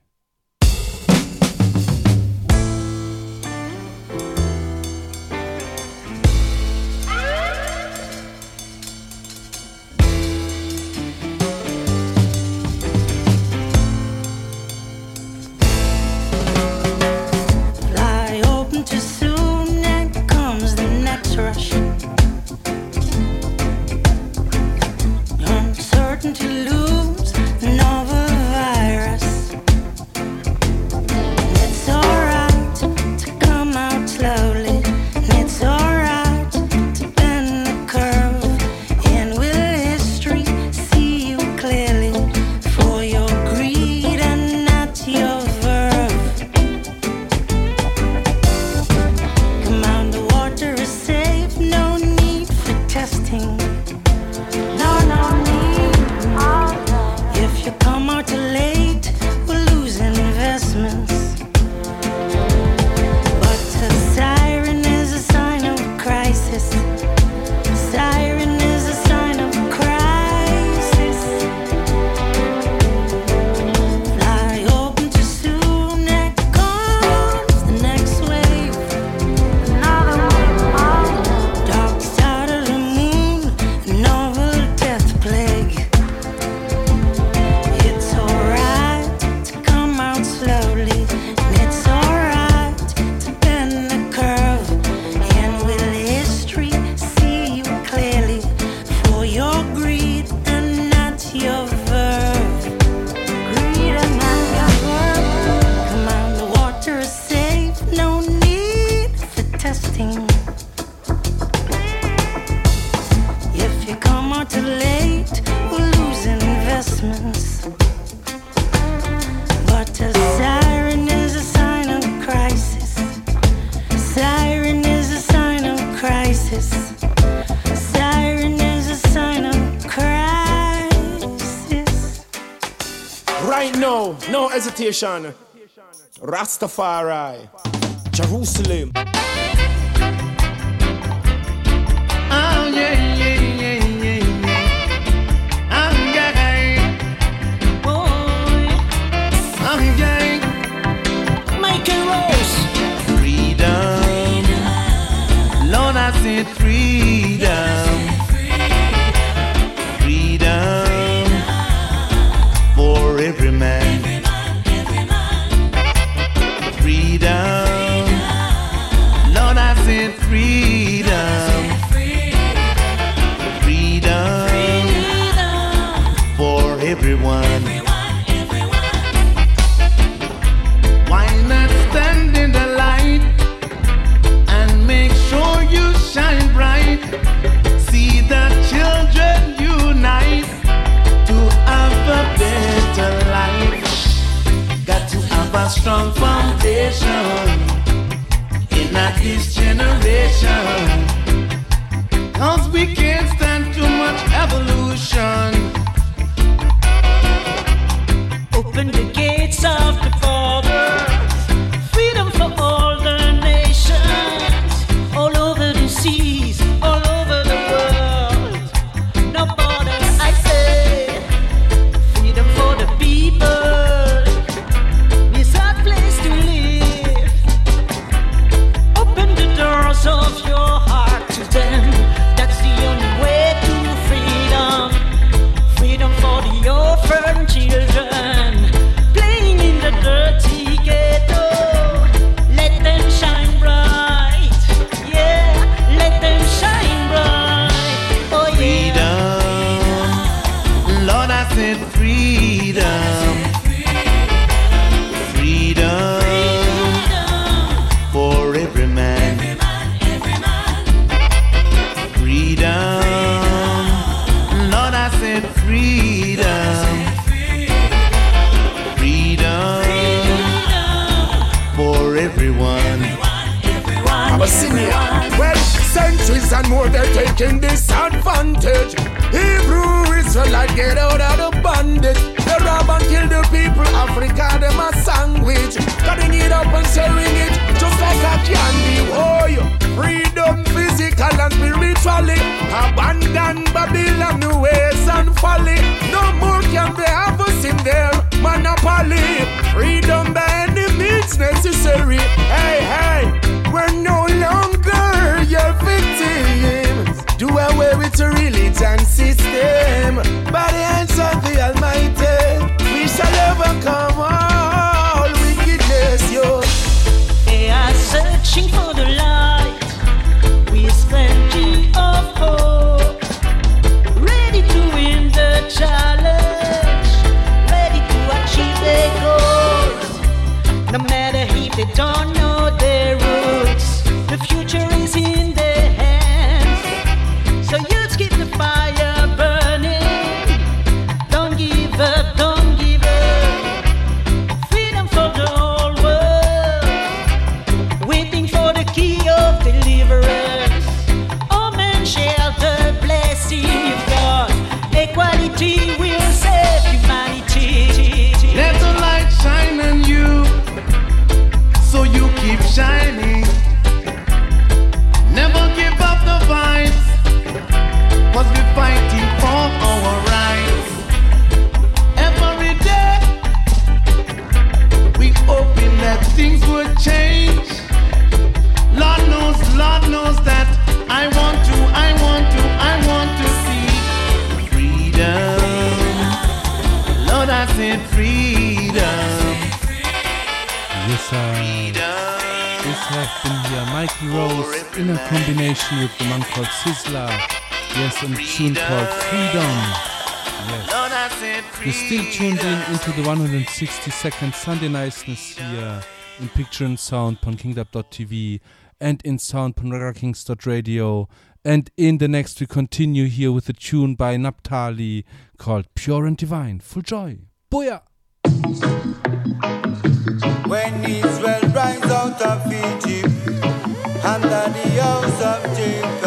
location. Rastafari, Jerusalem. Oh, yeah, yeah. freedom. Lord, I said freedom. conversation. Cause we second Sunday niceness here in Picture and Sound on KingDub.tv and in Sound on Radio. And in the next, we continue here with a tune by Naptali called Pure and Divine, Full Joy. Booyah! When Israel rises out of Egypt, under the house of Jacob.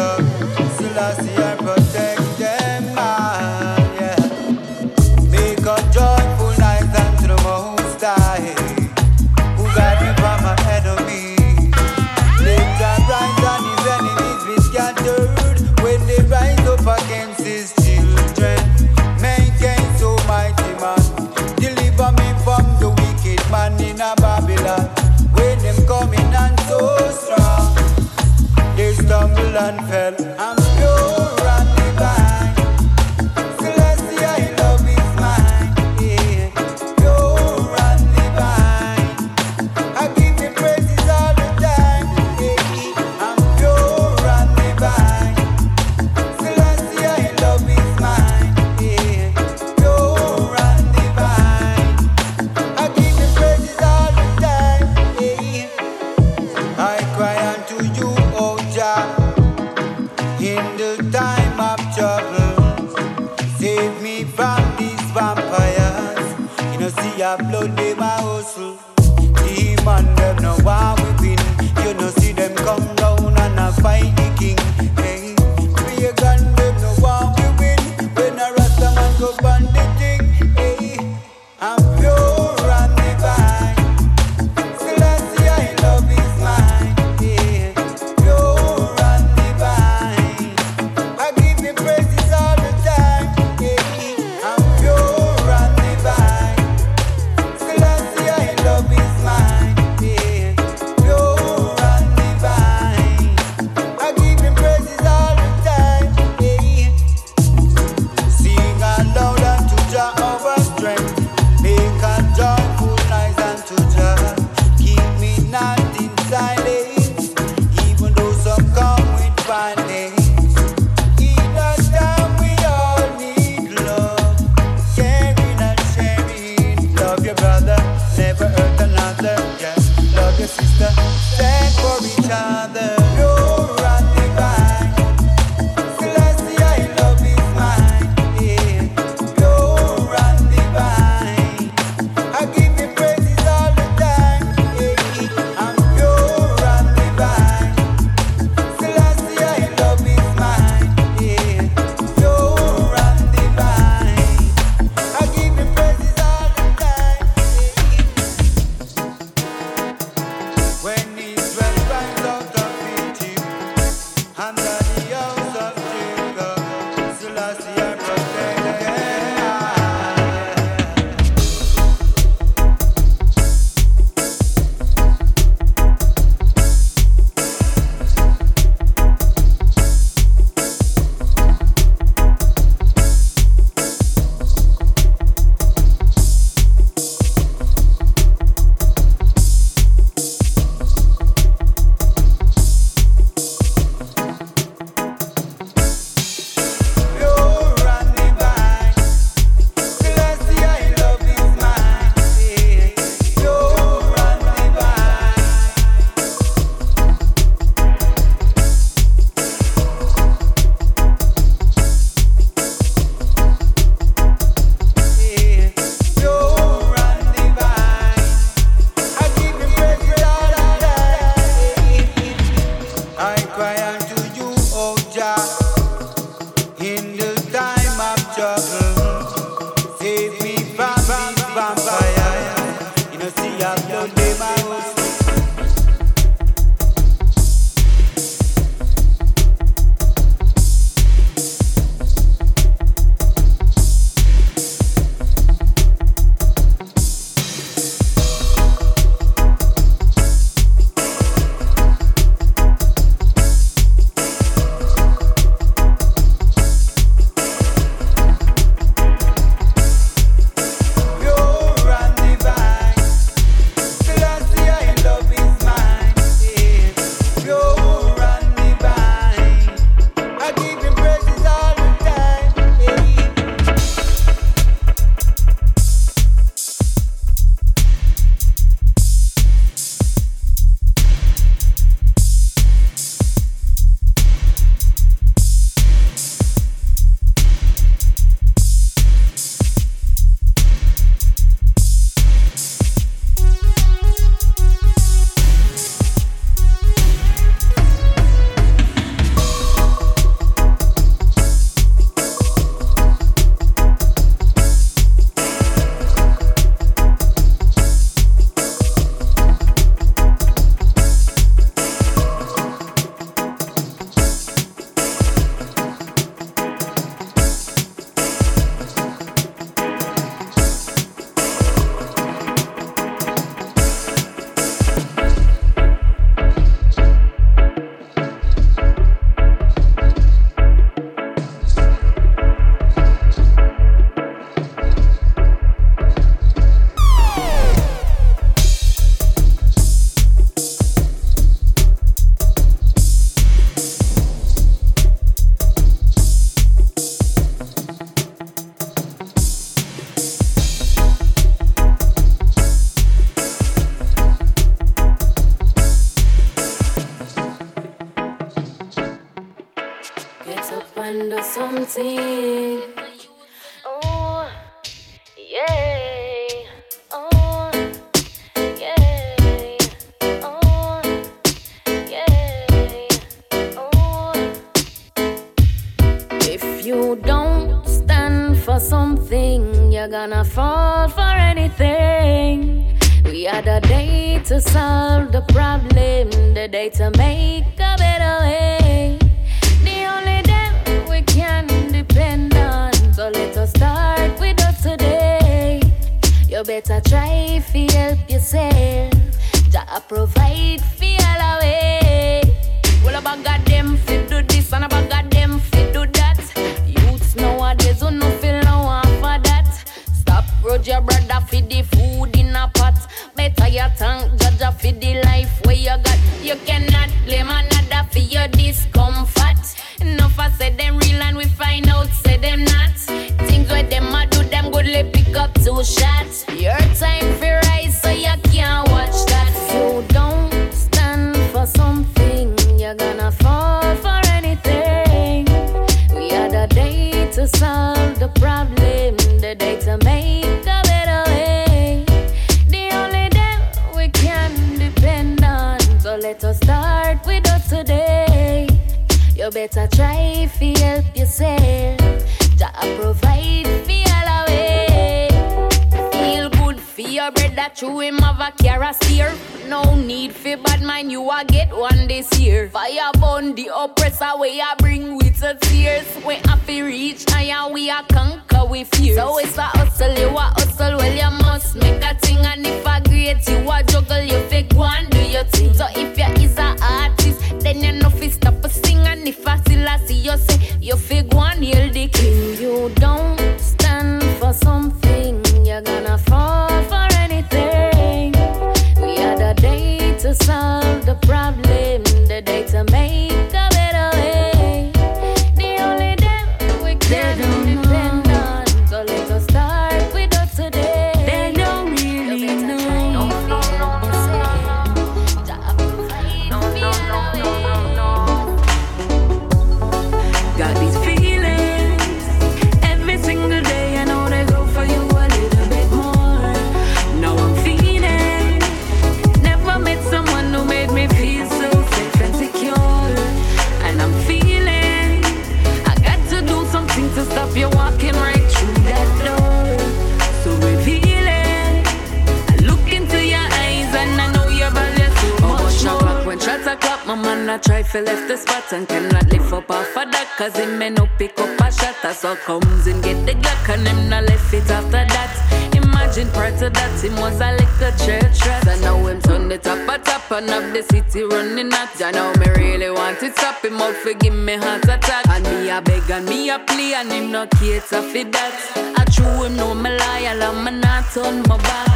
Glock comes and get the Glock and him not left it after that. Imagine prior to that him was a little church rat. And now him turn the top a top and of the city running at. I Now me really want it stop him out for give me heart attack. And me a beg and me a plea and him not cater for that. I true him know me loyal and me not turn my back.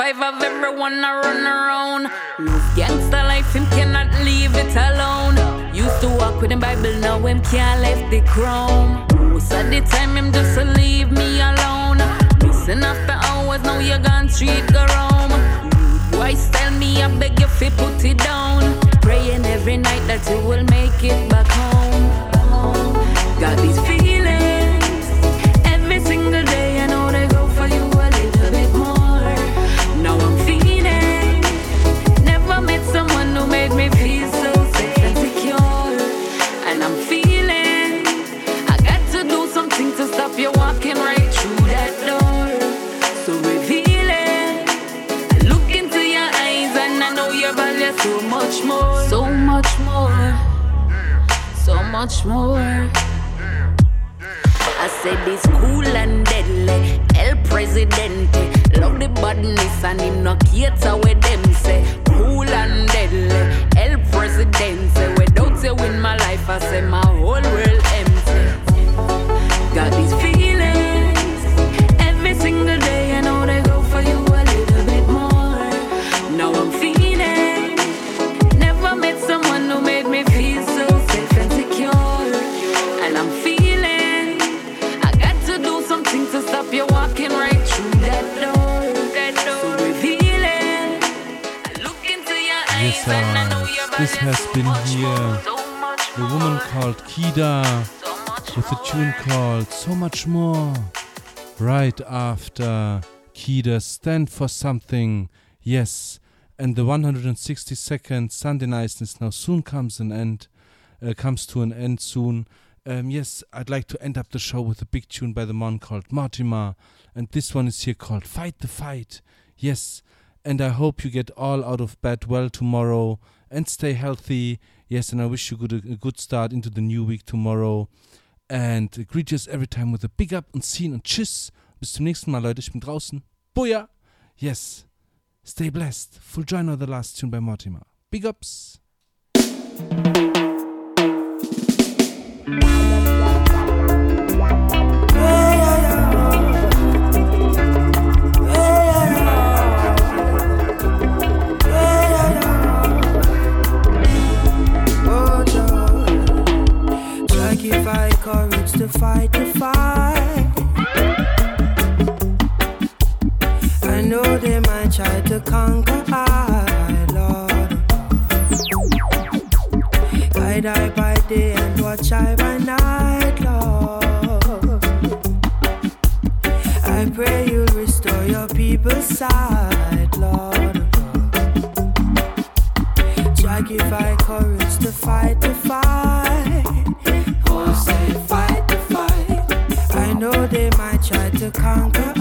five of everyone I run around. Lose gangster life, him cannot leave it alone. Used to walk with the Bible, now him can't left the chrome. Most of the time, him just to leave me alone. Missing after hours, now you gone street go roam. Boys tell me I beg you fi put it down. Praying every night that you will make it back home. This has been here. the woman called Kida with a tune called So Much More. Right after Kida Stand for Something. Yes. And the 162nd Sunday Niceness now soon comes an end. Uh, comes to an end soon. Um, yes, I'd like to end up the show with a big tune by the man called Mortimer. And this one is here called Fight the Fight. Yes, and I hope you get all out of bed well tomorrow and stay healthy. Yes, and I wish you good, a good start into the new week tomorrow. And greet us every time with a big up und scene und tschüss. Bis zum nächsten Mal, Leute. Ich bin draußen. Boja! Yes. Stay blessed. Full join of the last tune by Mortimer. Big ups. To fight to fight. I know they might try to conquer I, Lord. I by day and watch I by night, Lord. I pray you'll restore your people's sight, Lord. Sacrifice courage to fight the fight. To conquer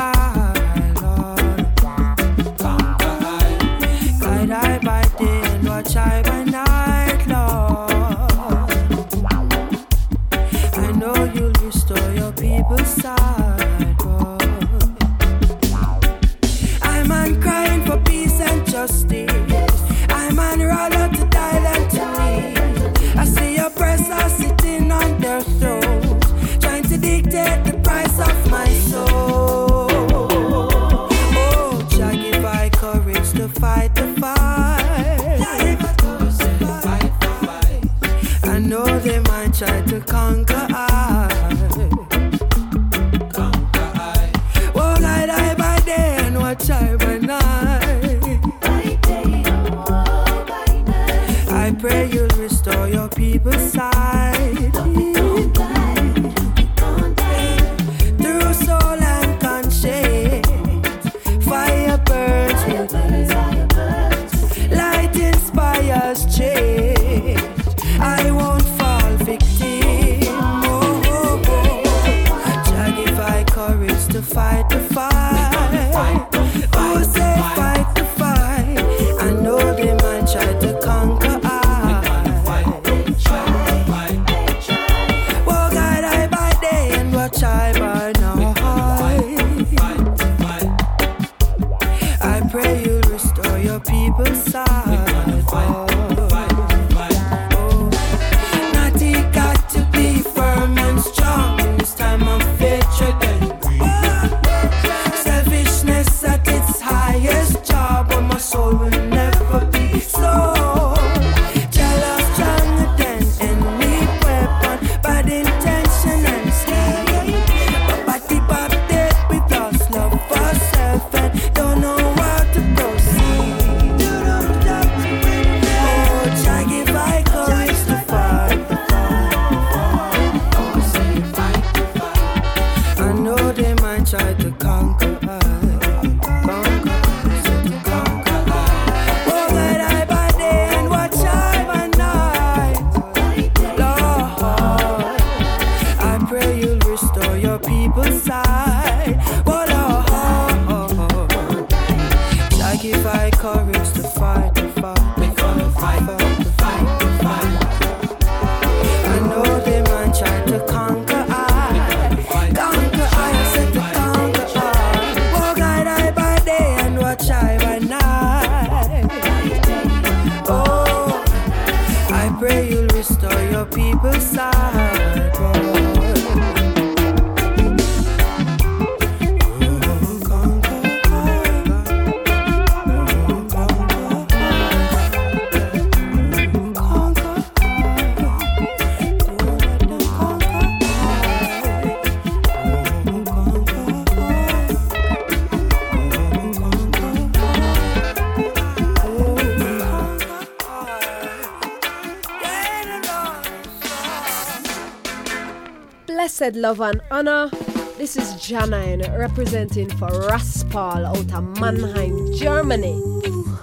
said love and honor. This is Janine representing for Raspal out of Mannheim, Germany.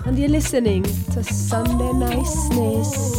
And you're listening to Sunday Niceness.